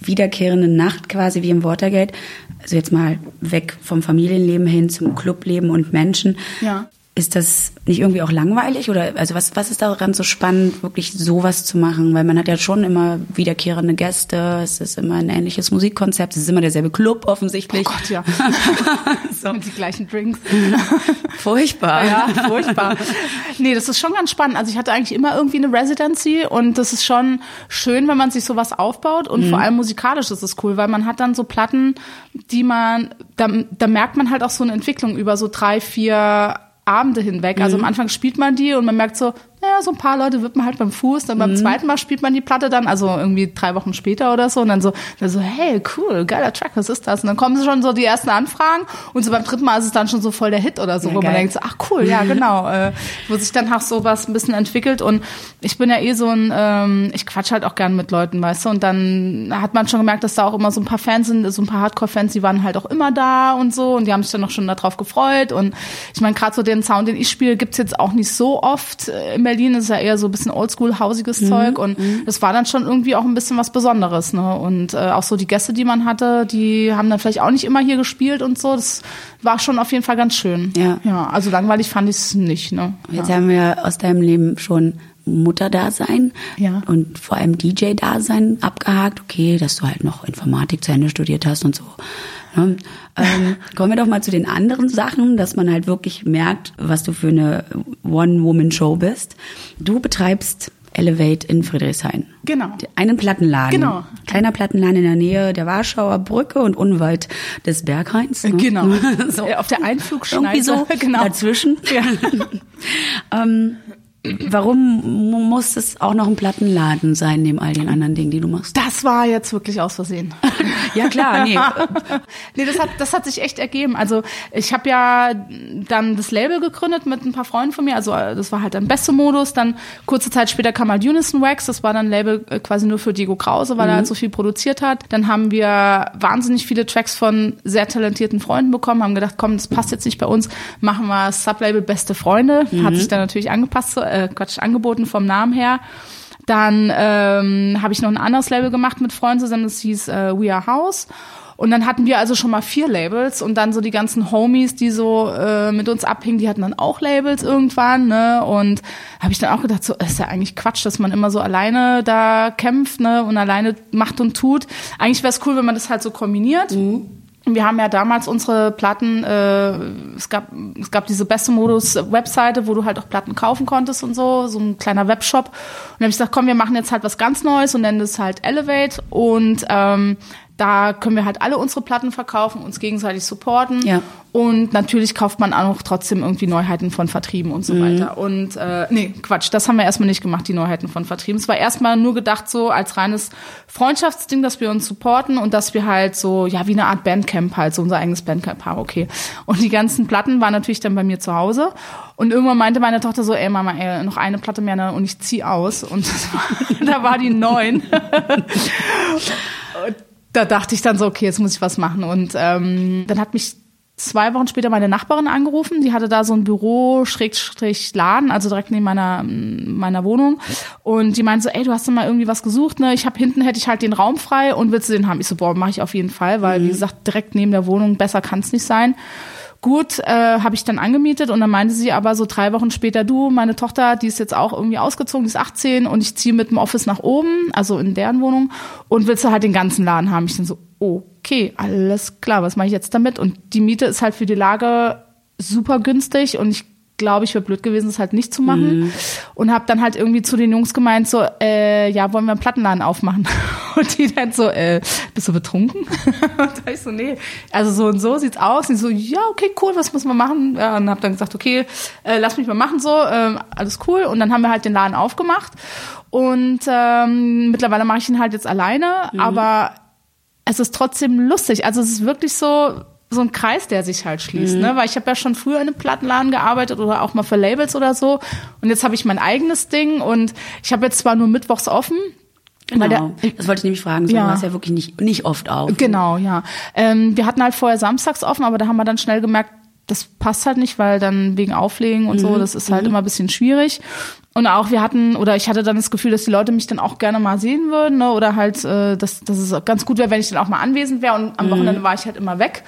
wiederkehrende Nacht quasi wie im Watergate, also jetzt mal weg vom Familienleben hin zum Clubleben und Menschen. Ja. Ist das nicht irgendwie auch langweilig oder also was was ist daran so spannend, wirklich sowas zu machen? Weil man hat ja schon immer wiederkehrende Gäste, es ist immer ein ähnliches Musikkonzept, es ist immer derselbe Club offensichtlich. Oh Gott, ja. <laughs> so. Und die gleichen Drinks. <laughs> Furchtbar. Ja, furchtbar. Nee, das ist schon ganz spannend. Also ich hatte eigentlich immer irgendwie eine Residency und das ist schon schön, wenn man sich sowas aufbaut und vor allem musikalisch ist es cool, weil man hat dann so Platten, die man, da, da merkt man halt auch so eine Entwicklung über so drei, vier Abende hinweg. Also am Anfang spielt man die und man merkt so, naja, so ein paar Leute wippen halt beim Fuß, dann beim zweiten Mal spielt man die Platte dann, also irgendwie drei Wochen später oder so und dann so, dann so, hey, cool, geiler Track, was ist das? Und dann kommen schon so die ersten Anfragen und so beim dritten Mal ist es dann schon so voll der Hit oder so, Ja, wo man geil. denkt so, ach cool, ja <laughs> genau, äh, wo sich dann auch so was ein bisschen entwickelt und ich bin ja eh so ein, ähm, ich quatsch halt auch gern mit Leuten, weißt du, und dann hat man schon gemerkt, dass da auch immer so ein paar Fans sind, so ein paar Hardcore-Fans, die waren halt auch immer da und so und die haben sich dann auch schon darauf gefreut und ich meine, gerade so den Sound, den ich spiele, gibt's jetzt auch nicht so oft äh, in Berlin, das ist ja eher so ein bisschen oldschool, hausiges Mhm, Zeug und das war dann schon irgendwie auch ein bisschen was Besonderes, ne, und äh, auch so die Gäste, die man hatte, die haben dann vielleicht auch nicht immer hier gespielt und so, das war schon auf jeden Fall ganz schön. Ja. Ja, also langweilig fand ich es nicht, ne. Jetzt haben wir aus deinem Leben schon Mutterdasein Ja. und vor allem DJ-Dasein abgehakt. Okay, dass du halt noch Informatik zu Ende studiert hast und so. Ne? Ähm, <laughs> kommen wir doch mal zu den anderen Sachen, dass man halt wirklich merkt, was du für eine One-Woman-Show bist. Du betreibst Elevate in Friedrichshain. Genau. Einen Plattenladen. Genau. Kleiner Plattenladen in der Nähe der Warschauer Brücke und unweit des Berghains. Ne? Genau. so. <laughs> Auf der Einflugschneise. Irgendwie so <laughs> genau. dazwischen. Ja. ähm, warum mu- muss es auch noch ein Plattenladen sein, neben all den anderen Dingen, die du machst? Das war jetzt wirklich aus Versehen. <laughs> Ja klar, nee. <laughs> nee, das hat, das hat sich echt ergeben. Also ich habe ja dann das Label gegründet mit ein paar Freunden von mir. Also das war halt dann beste Modus. Dann kurze Zeit später kam halt Unison Wax. Das war dann ein Label äh, quasi nur für Diego Krause, weil er halt so viel produziert hat. Dann haben wir wahnsinnig viele Tracks von sehr talentierten Freunden bekommen. Haben gedacht, komm, das passt jetzt nicht bei uns. Machen wir das Sublabel Beste Freunde. Hat sich dann natürlich angepasst, äh, Quatsch, angeboten vom Namen her. Dann ähm, habe ich noch ein anderes Label gemacht mit Freunden zusammen, das hieß äh, We Are House. Und dann hatten wir also schon mal vier Labels und dann so die ganzen Homies, die so äh, mit uns abhingen, die hatten dann auch Labels irgendwann, ne? Und habe ich dann auch gedacht, so ist ja eigentlich Quatsch, dass man immer so alleine da kämpft, ne? Und alleine macht und tut. Eigentlich wäre es cool, wenn man das halt so kombiniert. Und Wir haben ja damals unsere Platten, äh, es gab es gab diese beste Modus Webseite, wo du halt auch Platten kaufen konntest und so, so ein kleiner Webshop. Und dann habe ich gesagt, komm, wir machen jetzt halt was ganz Neues und nennen das halt Elevate und ähm, da können wir halt alle unsere Platten verkaufen, uns gegenseitig supporten. Ja. Und natürlich kauft man auch trotzdem irgendwie Neuheiten von Vertrieben und so weiter. Und äh, nee, Quatsch, das haben wir erstmal nicht gemacht, die Neuheiten von Vertrieben. Es war erstmal nur gedacht so als reines Freundschaftsding, dass wir uns supporten und dass wir halt so, ja, wie eine Art Bandcamp halt, so unser eigenes Bandcamp haben, okay. Und die ganzen Platten waren natürlich dann bei mir zu Hause. Und irgendwann meinte meine Tochter so, ey Mama, ey, noch eine Platte mehr ne, und ich zieh aus. Und <laughs> da war die neun. <laughs> Da dachte ich dann so, okay, jetzt muss ich was machen. Und ähm, dann hat mich zwei Wochen später meine Nachbarin angerufen. Die hatte da so ein Büro, Schrägstrich Laden, also direkt neben meiner, meiner Wohnung. Und die meinte so, ey, du hast doch mal irgendwie was gesucht, ne? Ich habe hinten hätte ich halt den Raum frei und willst du den haben? Ich so, boah, mache ich auf jeden Fall, weil wie gesagt, direkt neben der Wohnung, besser kann es nicht sein. Gut, äh, habe ich dann angemietet und dann meinte sie aber so drei Wochen später, du, meine Tochter, die ist jetzt auch irgendwie ausgezogen, die ist 18 und ich ziehe mit dem Office nach oben, also in deren Wohnung und willst du halt den ganzen Laden haben? Ich dann so, okay, alles klar, was mache ich jetzt damit? Und die Miete ist halt für die Lage super günstig und ich glaube, ich wäre blöd gewesen, das halt nicht zu machen. Und habe dann halt irgendwie zu den Jungs gemeint, so, äh, ja, wollen wir einen Plattenladen aufmachen? <laughs> Und die dann so, äh, bist du betrunken? <laughs> und da ich so, nee, also so und so sieht's aus. Und die so, ja, okay, cool, was muss man machen? Ja, und habe dann gesagt, okay, äh, lass mich mal machen so, ähm, alles cool. Und dann haben wir halt den Laden aufgemacht. Und ähm, mittlerweile mache ich ihn halt jetzt alleine, aber es ist trotzdem lustig. Also es ist wirklich so so ein Kreis, der sich halt schließt, ne? Weil ich habe ja schon früher in einem Plattenladen gearbeitet oder auch mal für Labels oder so. Und jetzt habe ich mein eigenes Ding und ich habe jetzt zwar nur mittwochs offen. Genau. der- das wollte ich nämlich fragen. So, Ja. Du ja wirklich nicht, nicht oft auf. Genau, ja. Ähm, wir hatten halt vorher samstags offen, aber da haben wir dann schnell gemerkt, das passt halt nicht, weil dann wegen Auflegen und so, das ist halt immer ein bisschen schwierig. Und auch wir hatten, oder ich hatte dann das Gefühl, dass die Leute mich dann auch gerne mal sehen würden, ne? oder halt, äh, dass, dass es ganz gut wäre, wenn ich dann auch mal anwesend wäre. Und am Wochenende war ich halt immer weg.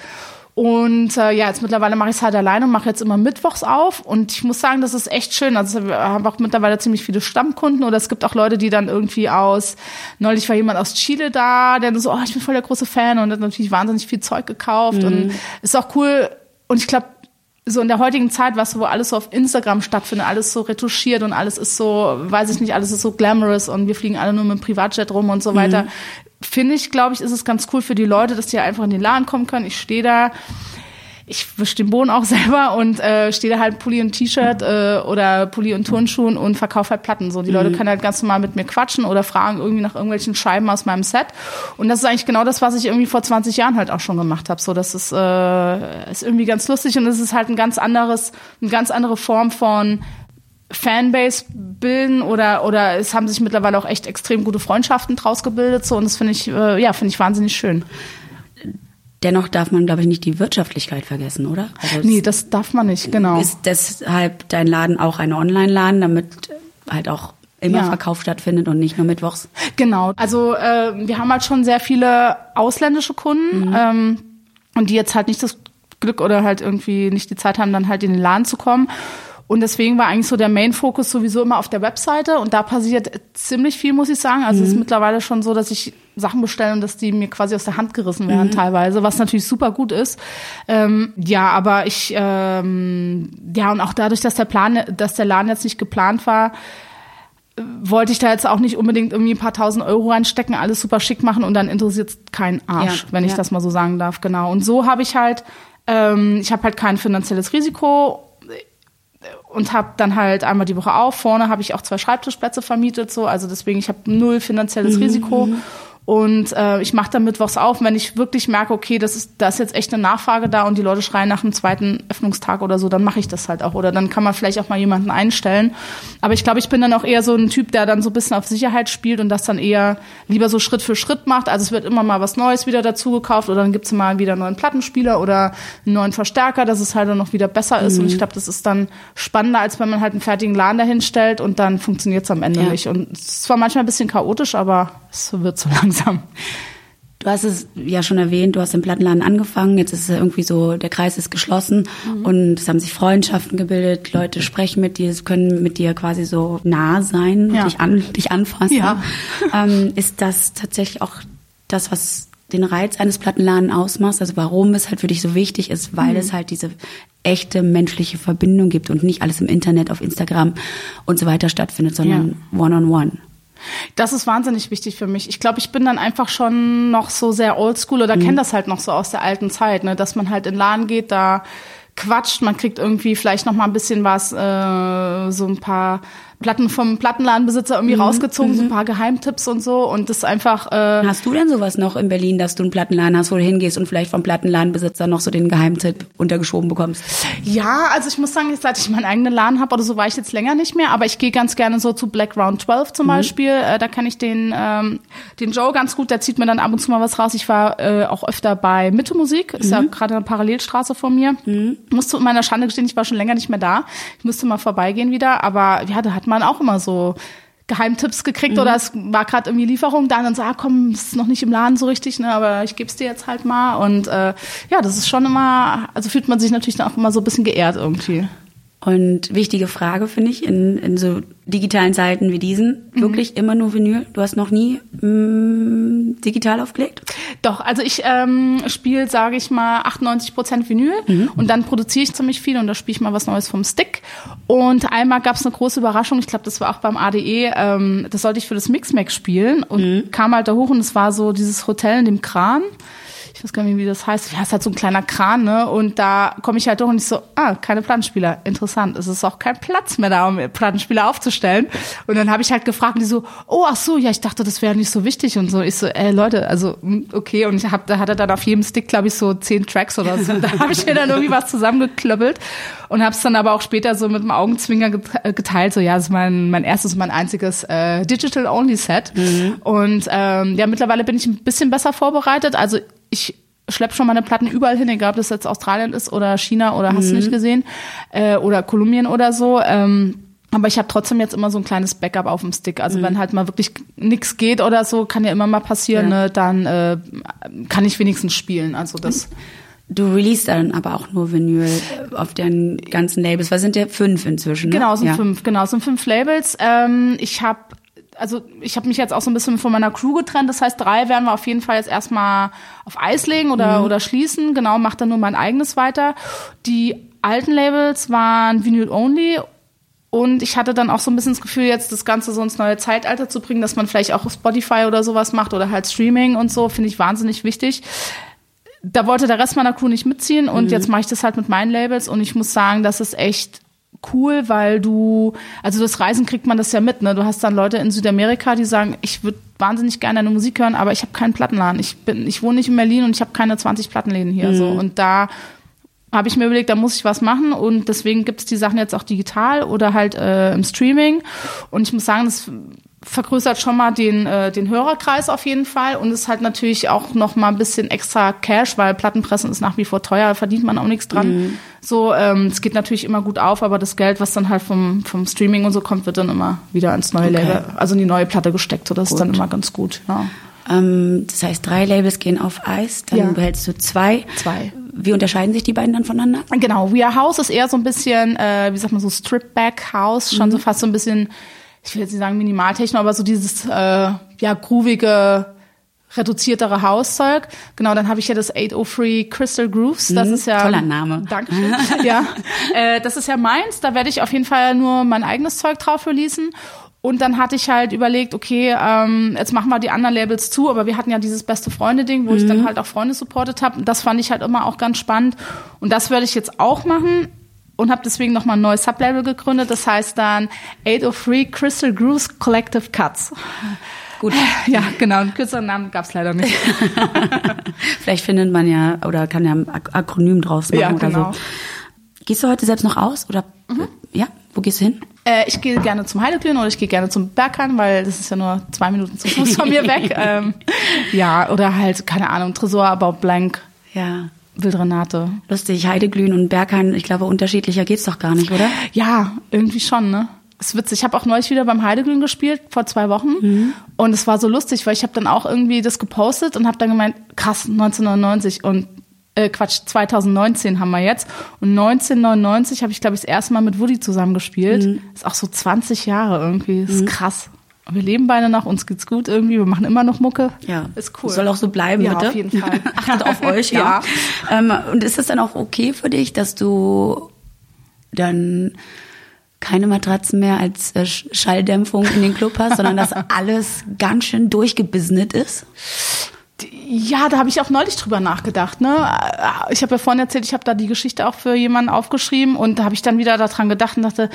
Und äh, ja, jetzt mittlerweile mache ich es halt alleine und mache jetzt immer mittwochs auf. Und ich muss sagen, das ist echt schön. Also wir haben auch mittlerweile ziemlich viele Stammkunden oder es gibt auch Leute, die dann irgendwie aus, neulich war jemand aus Chile da, der so, oh, ich bin voll der große Fan und hat natürlich wahnsinnig viel Zeug gekauft. Und ist auch cool. Und ich glaube, so in der heutigen Zeit, was wo alles so auf Instagram stattfindet, alles so retuschiert und alles ist so, weiß ich nicht, alles ist so glamorous und wir fliegen alle nur mit dem Privatjet rum und so weiter. Finde ich, glaube ich, ist es ganz cool für die Leute, dass die einfach in den Laden kommen können. Ich stehe da, ich wische den Boden auch <laughs> selber und äh, stehe da halt Pulli und T-Shirt äh, oder Pulli und Turnschuhen und verkaufe halt Platten. So, die Leute können halt ganz normal mit mir quatschen oder fragen irgendwie nach irgendwelchen Scheiben aus meinem Set. Und das ist eigentlich genau das, was ich irgendwie vor 20 Jahren halt auch schon gemacht habe. So, das ist, äh, ist irgendwie ganz lustig und es ist halt ein ganz anderes, eine ganz andere Form von Fanbase bilden oder oder es haben sich mittlerweile auch echt extrem gute Freundschaften draus gebildet so und das finde ich äh, ja finde ich wahnsinnig schön. Dennoch darf man, glaube ich, nicht die Wirtschaftlichkeit vergessen, oder? Also Nee, das darf man nicht, genau. Ist deshalb dein Laden auch ein Online-Laden, damit halt auch immer Ja. Verkauf stattfindet und nicht nur mittwochs? Genau. Also äh, wir haben halt schon sehr viele ausländische Kunden ähm, und die jetzt halt nicht das Glück oder halt irgendwie nicht die Zeit haben, dann halt in den Laden zu kommen. Und deswegen war eigentlich so der Main-Fokus sowieso immer auf der Webseite und da passiert ziemlich viel, muss ich sagen. Also es ist mittlerweile schon so, dass ich Sachen bestelle und dass die mir quasi aus der Hand gerissen werden teilweise, was natürlich super gut ist. Ähm, ja, aber ich, ähm, ja und auch dadurch, dass der Plan, dass der Laden jetzt nicht geplant war, wollte ich da jetzt auch nicht unbedingt irgendwie ein paar tausend Euro reinstecken, alles super schick machen und dann interessiert es keinen Arsch, Ja, wenn ich ja. das mal so sagen darf, genau. Und so habe ich halt, ähm, ich habe halt kein finanzielles Risiko und habe dann halt einmal die Woche auf. Vorne habe ich auch zwei Schreibtischplätze vermietet, so, also deswegen ich habe null finanzielles Risiko. Und äh, ich mache dann mittwochs auf, wenn ich wirklich merke, okay, das ist, da ist jetzt echt eine Nachfrage da und die Leute schreien nach einem zweiten Öffnungstag oder so, dann mache ich das halt auch. Oder dann kann man vielleicht auch mal jemanden einstellen. Aber ich glaube, ich bin dann auch eher so ein Typ, der dann so ein bisschen auf Sicherheit spielt und das dann eher lieber so Schritt für Schritt macht. Also es wird immer mal was Neues wieder dazu gekauft oder dann gibt's mal wieder einen neuen Plattenspieler oder einen neuen Verstärker, dass es halt dann noch wieder besser ist. Und ich glaube, das ist dann spannender, als wenn man halt einen fertigen Laden dahin stellt und dann funktioniert's am Ende Ja. nicht. Und es ist zwar manchmal ein bisschen chaotisch, aber es wird so <laughs> langsam. Du hast es ja schon erwähnt, du hast im Plattenladen angefangen, jetzt ist es irgendwie so, der Kreis ist geschlossen und es haben sich Freundschaften gebildet, Leute sprechen mit dir, es können mit dir quasi so nah sein, Ja. dich, an, dich anfassen. Ja. <laughs> Ähm, ist das tatsächlich auch das, was den Reiz eines Plattenladens ausmacht? Also warum es halt für dich so wichtig ist, weil es halt diese echte menschliche Verbindung gibt und nicht alles im Internet, auf Instagram und so weiter stattfindet, sondern one-on-one. Das ist wahnsinnig wichtig für mich. Ich glaube, ich bin dann einfach schon noch so sehr oldschool oder kenne das halt noch so aus der alten Zeit, ne? dass man halt in den Laden geht, da quatscht, man kriegt irgendwie vielleicht noch mal ein bisschen was, äh, so ein paar Platten vom Plattenladenbesitzer irgendwie rausgezogen, so ein paar Geheimtipps und so und das einfach äh, Hast du denn sowas noch in Berlin, dass du einen Plattenladen hast, wo du hingehst und vielleicht vom Plattenladenbesitzer noch so den Geheimtipp untergeschoben bekommst? Ja, also ich muss sagen, jetzt, seit ich meinen eigenen Laden habe oder so, war ich jetzt länger nicht mehr, aber ich gehe ganz gerne so zu Black Round 12 zum Beispiel. Äh, da kenne ich den, ähm, den Joe ganz gut, der zieht mir dann ab und zu mal was raus. Ich war äh, auch öfter bei Mitte Musik, ist ja gerade eine Parallelstraße von mir. Musste zu meiner Schande gestehen, ich war schon länger nicht mehr da. Ich müsste mal vorbeigehen wieder, aber ja, da hat man auch immer so Geheimtipps gekriegt oder es war gerade irgendwie Lieferung da und dann so, ah komm, ist noch nicht im Laden so richtig, ne, aber ich geb's dir jetzt halt mal und äh, ja, das ist schon immer, also fühlt man sich natürlich dann auch immer so ein bisschen geehrt irgendwie. Und wichtige Frage, finde ich, in, in so digitalen Zeiten wie diesen, wirklich immer nur Vinyl? Du hast noch nie mm, digital aufgelegt? Doch, also ich ähm, spiele, sage ich mal, 98 Prozent Vinyl und dann produziere ich ziemlich viel und da spiele ich mal was Neues vom Stick. Und einmal gab es eine große Überraschung, ich glaube, das war auch beim ADE, ähm, das sollte ich für das Mixmax spielen und kam halt da hoch und es war so dieses Hotel in dem Kran. Ich weiß gar nicht, wie das heißt. Ja, es hat so ein kleiner Kran, ne? Und da komme ich halt durch und ich so, ah, keine Plattenspieler. Interessant. Es ist auch kein Platz mehr da, um Plattenspieler aufzustellen. Und dann habe ich halt gefragt und die so, oh, ach so, ja, ich dachte, das wäre nicht so wichtig und so. Ich so, ey, Leute, also, hm, okay. Und ich hab, da hat er dann auf jedem Stick, glaube ich, so zehn Tracks oder so. Da habe ich mir dann irgendwie was zusammengeklöppelt und habe es dann aber auch später so mit dem Augenzwinger äh, geteilt. So, ja, das ist mein, mein erstes, mein einziges äh, Digital-Only-Set. Und ähm, ja, mittlerweile bin ich ein bisschen besser vorbereitet. Also ich schlepp schon meine Platten überall hin, egal ob das jetzt Australien ist oder China oder hast du nicht gesehen äh, oder Kolumbien oder so. Ähm, aber ich habe trotzdem jetzt immer so ein kleines Backup auf dem Stick. Also wenn halt mal wirklich nichts geht oder so, kann ja immer mal passieren, Ja. ne, dann äh, kann ich wenigstens spielen. Also das. Du release dann aber auch nur Vinyl auf den ganzen Labels. Was sind ja fünf inzwischen? Ne? Genau, es sind ja. fünf, genau, es sind fünf Labels. Ähm, ich habe also ich habe mich jetzt auch so ein bisschen von meiner Crew getrennt. Das heißt, drei werden wir auf jeden Fall jetzt erstmal auf Eis legen oder, oder schließen. Genau, mache dann nur mein eigenes weiter. Die alten Labels waren Vinyl Only. Und ich hatte dann auch so ein bisschen das Gefühl, jetzt das Ganze so ins neue Zeitalter zu bringen, dass man vielleicht auch auf Spotify oder sowas macht oder halt Streaming und so, finde ich wahnsinnig wichtig da wollte der Rest meiner Crew nicht mitziehen und jetzt mache ich das halt mit meinen Labels und ich muss sagen, das ist echt cool, weil du, also das Reisen kriegt man das ja mit, ne? Du hast dann Leute in Südamerika, die sagen, ich würde wahnsinnig gerne deine Musik hören, aber ich habe keinen Plattenladen. Ich bin, ich wohne nicht in Berlin und ich habe keine 20 Plattenläden hier. So und da habe ich mir überlegt, da muss ich was machen und deswegen gibt es die Sachen jetzt auch digital oder halt äh, im Streaming. Und ich muss sagen, das vergrößert schon mal den, äh, den Hörerkreis auf jeden Fall und ist halt natürlich auch noch mal ein bisschen extra Cash, weil Plattenpressen ist nach wie vor teuer, verdient man auch nichts dran. So, ähm, es geht natürlich immer gut auf, aber das Geld, was dann halt vom, vom Streaming und so kommt, wird dann immer wieder ins neue Okay. Label, also in die neue Platte gesteckt. So, das ist dann immer ganz gut. Ja. Ähm, das heißt, drei Labels gehen auf Eis, dann Ja. behältst du zwei. Zwei. Wie unterscheiden sich die beiden dann voneinander? Genau, We Are House ist eher so ein bisschen, äh, wie sagt man so, Strip-Back House, schon so fast so ein bisschen, ich will jetzt nicht sagen Minimaltechno, aber so dieses, äh, ja, groovige, reduziertere Hauszeug. Genau, dann habe ich ja das 803 Crystal Grooves, das ist ja... toller Name. Dankeschön. <laughs> ja, äh, das ist ja meins, da werde ich auf jeden Fall nur mein eigenes Zeug drauf releasen. Und dann hatte ich halt überlegt, okay, ähm, jetzt machen wir die anderen Labels zu, aber wir hatten ja dieses beste Freunde-Ding, wo mhm. ich dann halt auch Freunde supportet habe. Das fand ich halt immer auch ganz spannend. Und das werde ich jetzt auch machen und habe deswegen nochmal ein neues Sublabel gegründet. Das heißt dann 803 Crystal Grooves Collective Cuts. Gut. <laughs> Ja, genau. Einen kürzeren Namen gab es leider nicht. <laughs> Vielleicht findet man ja oder kann ja ein Akronym draus machen ja, genau. oder so. Gehst du heute selbst noch aus oder mhm. ja? Wo gehst du hin? Äh, ich gehe gerne zum Heideglühen oder ich gehe gerne zum Berghain, weil das ist ja nur zwei Minuten zum Fuß von mir <laughs> weg. Ähm, ja, oder halt, keine Ahnung, Tresor, About Blank. Ja. Wildrenate. Lustig, Heideglühen und Berghain, ich glaube, unterschiedlicher geht's doch gar nicht, oder? Ja, irgendwie schon, ne? ist witzig. Ich habe auch neulich wieder beim Heideglühen gespielt, vor zwei Wochen. Mhm. Und es war so lustig, weil ich habe dann auch irgendwie das gepostet und habe dann gemeint, krass, 1999 und äh, Quatsch, 2019 haben wir jetzt. Und 1999 habe ich, glaube ich, das erste Mal mit Woody zusammengespielt. Mhm. Ist auch so 20 Jahre irgendwie. Ist mhm. krass. Wir leben beide noch, uns geht's gut irgendwie, wir machen immer noch Mucke. Ja. Ist cool. Soll auch so bleiben, ja, bitte. auf jeden Fall. <laughs> Achtet auf euch, <laughs> ja. ja. Ähm, und ist es dann auch okay für dich, dass du dann keine Matratzen mehr als äh, Schalldämpfung in den Club hast, sondern dass <laughs> alles ganz schön durchgebisnet ist? Ja, da habe ich auch neulich drüber nachgedacht. Ne? Ich habe ja vorhin erzählt, ich habe da die Geschichte auch für jemanden aufgeschrieben und da habe ich dann wieder daran gedacht und dachte,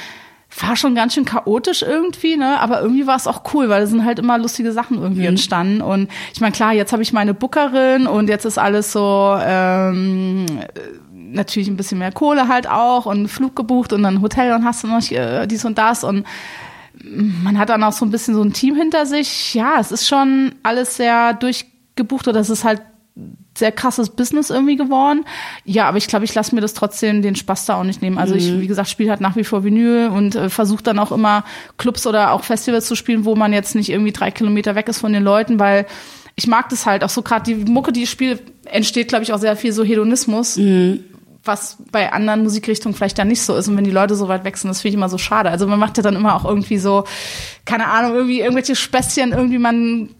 war schon ganz schön chaotisch irgendwie, ne? Aber irgendwie war es auch cool, weil da sind halt immer lustige Sachen irgendwie mhm. entstanden. Und ich meine, klar, jetzt habe ich meine Bookerin und jetzt ist alles so ähm, natürlich ein bisschen mehr Kohle halt auch und Flug gebucht und dann Hotel und hast du noch äh, dies und das und man hat dann auch so ein bisschen so ein Team hinter sich. Ja, es ist schon alles sehr durch gebucht oder es ist halt sehr krasses Business irgendwie geworden. Ja, aber ich glaube, ich lasse mir das trotzdem den Spaß da auch nicht nehmen. Also mhm. ich, wie gesagt, spiele halt nach wie vor Vinyl und äh, versuche dann auch immer Clubs oder auch Festivals zu spielen, wo man jetzt nicht irgendwie drei Kilometer weg ist von den Leuten, weil ich mag das halt auch so gerade die Mucke, die ich spiele, entsteht, glaube ich, auch sehr viel so Hedonismus. Mhm was bei anderen Musikrichtungen vielleicht dann nicht so ist. Und wenn die Leute so weit wechseln, das finde ich immer so schade. Also man macht ja dann immer auch irgendwie so, keine Ahnung, irgendwie irgendwelche Späßchen, irgendwie man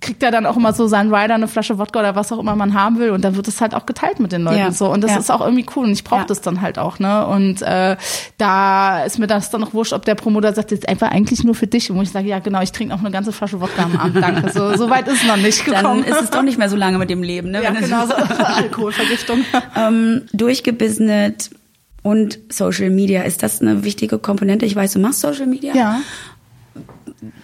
kriegt ja dann auch immer so seinen Rider, eine Flasche Wodka oder was auch immer man haben will und dann wird es halt auch geteilt mit den Leuten ja. so und das ja. ist auch irgendwie cool und ich brauche ja. das dann halt auch ne und äh, da ist mir das dann noch wurscht, ob der Promoter sagt jetzt einfach eigentlich nur für dich und wo ich sage ja genau, ich trinke auch eine ganze Flasche Wodka am Abend, danke. So, so weit ist es noch nicht gekommen. Dann ist es doch nicht mehr so lange mit dem Leben, ne? Ja, genau so <laughs> <laughs> Alkoholvergiftung. ähm, durchgebisnet und Social Media, ist das eine wichtige Komponente? Ich weiß, du machst Social Media. Ja.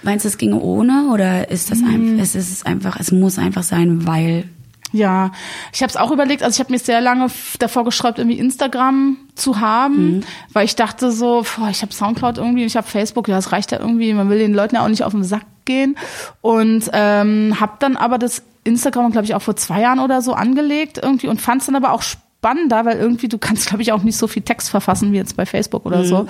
Meinst du, es ginge ohne oder ist das einfach, mhm. es ist einfach, es muss einfach sein, weil ja, ich habe es auch überlegt. Also ich habe mir sehr lange davor gesträubt, irgendwie Instagram zu haben, mhm. weil ich dachte so, boah, ich habe Soundcloud irgendwie, ich habe Facebook, ja, das reicht ja irgendwie. Man will den Leuten ja auch nicht auf den Sack gehen und ähm, habe dann aber das Instagram, glaube ich, auch vor zwei Jahren oder so angelegt irgendwie und fand es dann aber auch spannend spannender, weil irgendwie du kannst, glaube ich, auch nicht so viel Text verfassen wie jetzt bei Facebook oder mhm. so.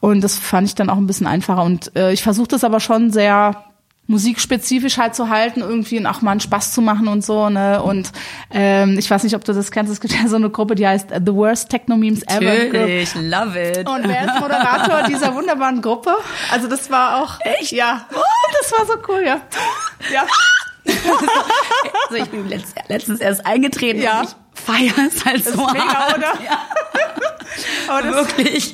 Und das fand ich dann auch ein bisschen einfacher. Und äh, ich versuche das aber schon sehr musikspezifisch halt zu halten, irgendwie und auch mal einen Spaß zu machen und so, ne? Und ähm, ich weiß nicht, ob du das kennst, es gibt ja so eine Gruppe, die heißt The Worst Techno Memes Ever. Natürlich, love it. Und wer ist Moderator dieser wunderbaren Gruppe? Also das war auch. Echt? Ja. Oh, das war so cool, ja. Ja. <laughs> also ich bin letzt, letztens erst eingetreten. Ja. Ich feiere es halt das so ist mega, hart. oder? Ja. <laughs> Aber das, Wirklich.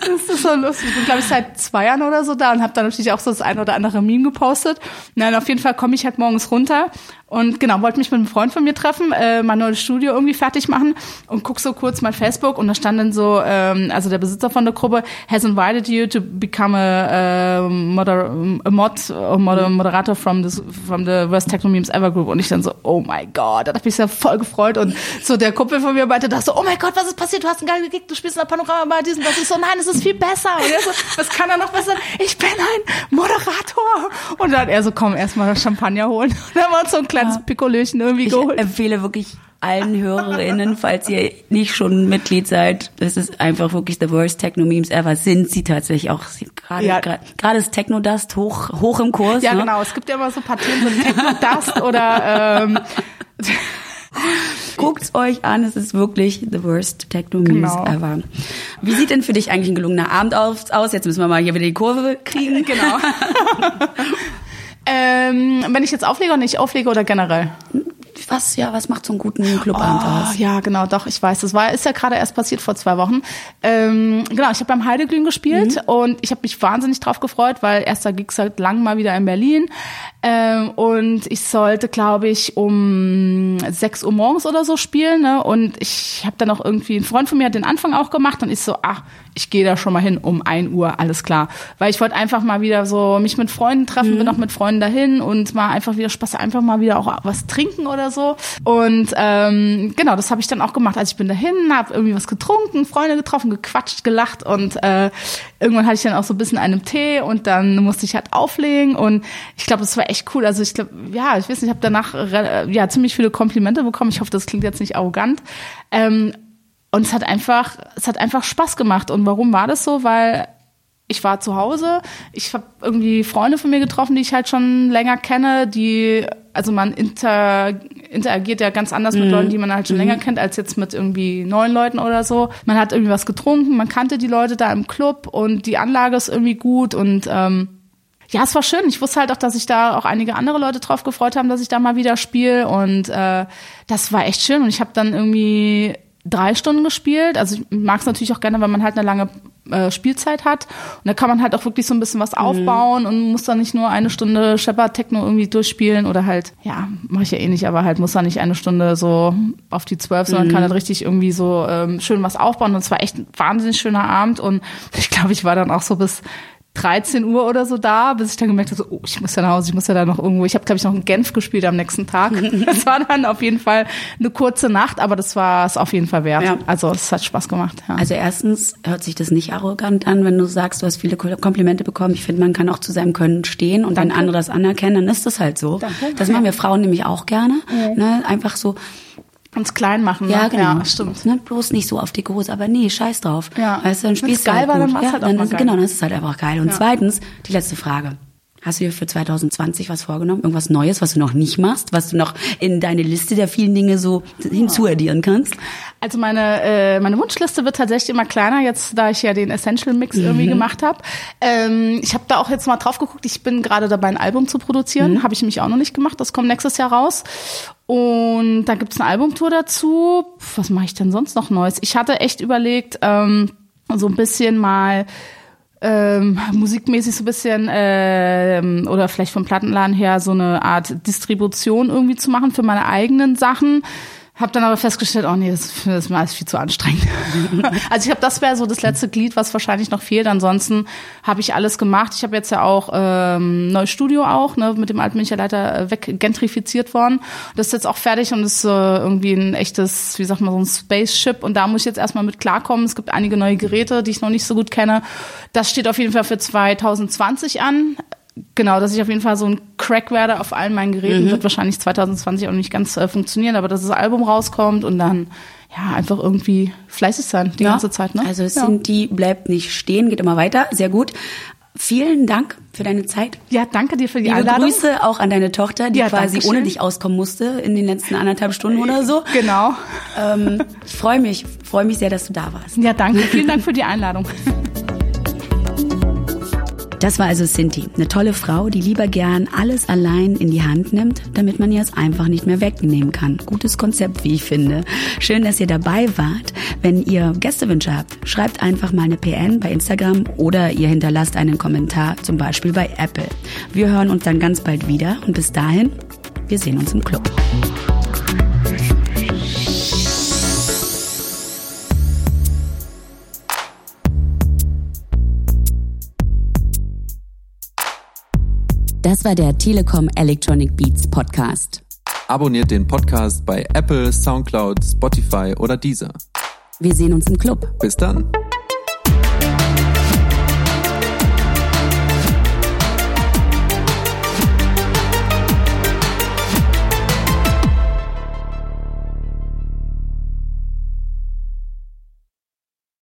Das ist so lustig. Ich bin, glaube ich, seit zwei Jahren oder so da und habe dann natürlich auch so das ein oder andere Meme gepostet. Nein, auf jeden Fall komme ich halt morgens runter und genau, wollte mich mit einem Freund von mir treffen, äh, mein neues Studio irgendwie fertig machen und guck so kurz mein Facebook und da stand dann so, ähm, also der Besitzer von der Gruppe has invited you to become a, uh, moder a mod, a moder moderator from, this, from the Worst Techno Memes Ever Group. Und ich dann so, oh my God, da hab ich mich sehr voll gefreut. Und so der Kumpel von mir meinte da so, oh mein Gott, was ist passiert, du hast einen geilen Gig, du spielst in der Panorama bei diesen, was ist so, nein, es ist viel besser. Und er so, was kann er noch besser, ich bin ein Moderator. Und dann er so, komm, erstmal das Champagner holen. Und dann war uns so ein kleines ja. Pikolöchen irgendwie ich geholt. Ich empfehle wirklich allen Hörerinnen, falls ihr nicht schon Mitglied seid, das ist einfach wirklich the worst Techno-Memes ever. Sind sie tatsächlich auch gerade ja. gerade ist Techno-Dust hoch, hoch im Kurs. Ja, ne? genau. Es gibt ja immer so Partien, so Techno-Dust <laughs> oder ähm, <laughs> Guckt's euch an, es ist wirklich the worst Techno-Memes genau. ever. Wie sieht denn für dich eigentlich ein gelungener Abend aus? Jetzt müssen wir mal hier wieder die Kurve kriegen. Genau. <laughs> ähm, wenn ich jetzt auflege oder nicht auflege oder generell? Was, ja, was macht so einen guten Clubabend Oh, aus? ja, genau, doch, ich weiß. Das war, ist ja gerade erst passiert vor zwei Wochen. Ähm, genau, ich habe beim Heideglühen gespielt Mhm. und ich habe mich wahnsinnig drauf gefreut, weil erster Gig seit langem mal wieder in Berlin. Ähm, und ich sollte, glaube ich, um 6 Uhr morgens oder so spielen. Ne? Und ich habe dann auch irgendwie, ein Freund von mir hat den Anfang auch gemacht und ich so, ach, ich gehe da schon mal hin um 1 Uhr, alles klar. Weil ich wollte einfach mal wieder so mich mit Freunden treffen, bin auch mit Freunden dahin und mal einfach wieder Spaß, einfach mal wieder auch was trinken oder so. Und ähm, genau, das habe ich dann auch gemacht. Also ich bin dahin, habe irgendwie was getrunken, Freunde getroffen, gequatscht, gelacht und äh, irgendwann hatte ich dann auch so ein bisschen einen Tee und dann musste ich halt auflegen und ich glaube, das war echt cool. Also ich glaube, ja, ich weiß nicht, ich habe danach ja ziemlich viele Komplimente bekommen. Ich hoffe, das klingt jetzt nicht arrogant. Ähm, und es hat einfach, es hat einfach Spaß gemacht. Und warum war das so? Weil ich war zu Hause, ich habe irgendwie Freunde von mir getroffen, die ich halt schon länger kenne, die, also man inter, interagiert ja ganz anders mit Leuten, die man halt schon länger kennt, als jetzt mit irgendwie neuen Leuten oder so. Man hat irgendwie was getrunken, man kannte die Leute da im Club und die Anlage ist irgendwie gut und ähm, ja, es war schön. Ich wusste halt auch, dass sich da auch einige andere Leute drauf gefreut haben, dass ich da mal wieder spiele und äh, das war echt schön und ich habe dann irgendwie drei Stunden gespielt. Also ich mag es natürlich auch gerne, wenn man halt eine lange äh, Spielzeit hat. Und da kann man halt auch wirklich so ein bisschen was aufbauen und muss dann nicht nur eine Stunde Shepard Techno irgendwie durchspielen oder halt, ja, mache ich ja eh nicht, aber halt muss da nicht eine Stunde so auf die zwölf, sondern kann halt richtig irgendwie so ähm, schön was aufbauen. Und es war echt ein wahnsinnig schöner Abend und <laughs> ich glaube, ich war dann auch so bis 13 Uhr oder so da, bis ich dann gemerkt habe, so, oh, ich muss ja nach Hause, ich muss ja da noch irgendwo, ich habe, glaube ich, noch in Genf gespielt am nächsten Tag. <laughs> Das war dann auf jeden Fall eine kurze Nacht, aber das war es auf jeden Fall wert. Ja. Also es hat Spaß gemacht. Ja. Also erstens hört sich das nicht arrogant an, wenn du sagst, du hast viele Komplimente bekommen. Ich finde, man kann auch zu seinem Können stehen und wenn andere das anerkennen, dann ist das halt so. Danke. Das machen wir Frauen nämlich auch gerne. Ne? Einfach so, Uns klein machen. Ne? ja genau, Ja, stimmt. Ne? Bloß nicht so auf die Hose, aber nee, scheiß drauf. Ja. Weißt du, dann spielst du geil halt war, gut. dann ja, halt dann ist, geil. Genau, dann ist es halt einfach geil. Und Ja. zweitens, die letzte Frage. Hast du dir für 2020 was vorgenommen? Irgendwas Neues, was du noch nicht machst, was du noch in deine Liste der vielen Dinge so hinzuaddieren kannst? Also meine äh, meine Wunschliste wird tatsächlich immer kleiner jetzt, da ich ja den Essential Mix irgendwie gemacht habe. Ähm, ich habe da auch jetzt mal drauf geguckt. Ich bin gerade dabei, ein Album zu produzieren. Habe ich mich auch noch nicht gemacht. Das kommt nächstes Jahr raus. Und da gibt's eine Albumtour dazu. Was mache ich denn sonst noch Neues? Ich hatte echt überlegt, ähm, so ein bisschen mal ähm, musikmäßig so ein bisschen ähm, oder vielleicht vom Plattenladen her so eine Art Distribution irgendwie zu machen für meine eigenen Sachen. Hab dann aber festgestellt, oh nee, das, das ist mir alles viel zu anstrengend. <laughs> also ich habe, das wäre so das letzte Glied, was wahrscheinlich noch fehlt. Ansonsten habe ich alles gemacht. Ich habe jetzt ja auch ähm, neues Studio auch, ne, mit dem alten ich ja leider weggentrifiziert worden. Das ist jetzt auch fertig und ist äh, irgendwie ein echtes, wie sagt man, so ein Spaceship. Und da muss ich jetzt erstmal mit klarkommen. Es gibt einige neue Geräte, die ich noch nicht so gut kenne. Das steht auf jeden Fall für 2020 an. Genau, dass ich auf jeden Fall so ein Crack werde auf allen meinen Geräten, Mhm. wird wahrscheinlich 2020 auch nicht ganz äh, funktionieren, aber dass das Album rauskommt und dann ja einfach irgendwie fleißig sein die ganze Zeit. Ne? Also ja. Cindy bleibt nicht stehen, geht immer weiter. Sehr gut. Vielen Dank für deine Zeit. ja, danke dir für die Liebe Einladung. Grüße auch an deine Tochter, die Ja, quasi ohne dich auskommen musste in den letzten anderthalb Stunden oder so. Genau. Ähm, ich freue mich, freue mich sehr, dass du da warst. Ja, danke. Vielen Dank für die Einladung. <laughs> Das war also Cindy, eine tolle Frau, die lieber gern alles allein in die Hand nimmt, damit man ihr es einfach nicht mehr wegnehmen kann. Gutes Konzept, wie ich finde. Schön, dass ihr dabei wart. Wenn ihr Gästewünsche habt, schreibt einfach mal eine PN bei Instagram oder ihr hinterlasst einen Kommentar, zum Beispiel bei Apple. Wir hören uns dann ganz bald wieder und bis dahin, wir sehen uns im Club. Das war der Telekom Electronic Beats Podcast. Abonniert den Podcast bei Apple, Soundcloud, Spotify oder Deezer. Wir sehen uns im Club. Bis dann.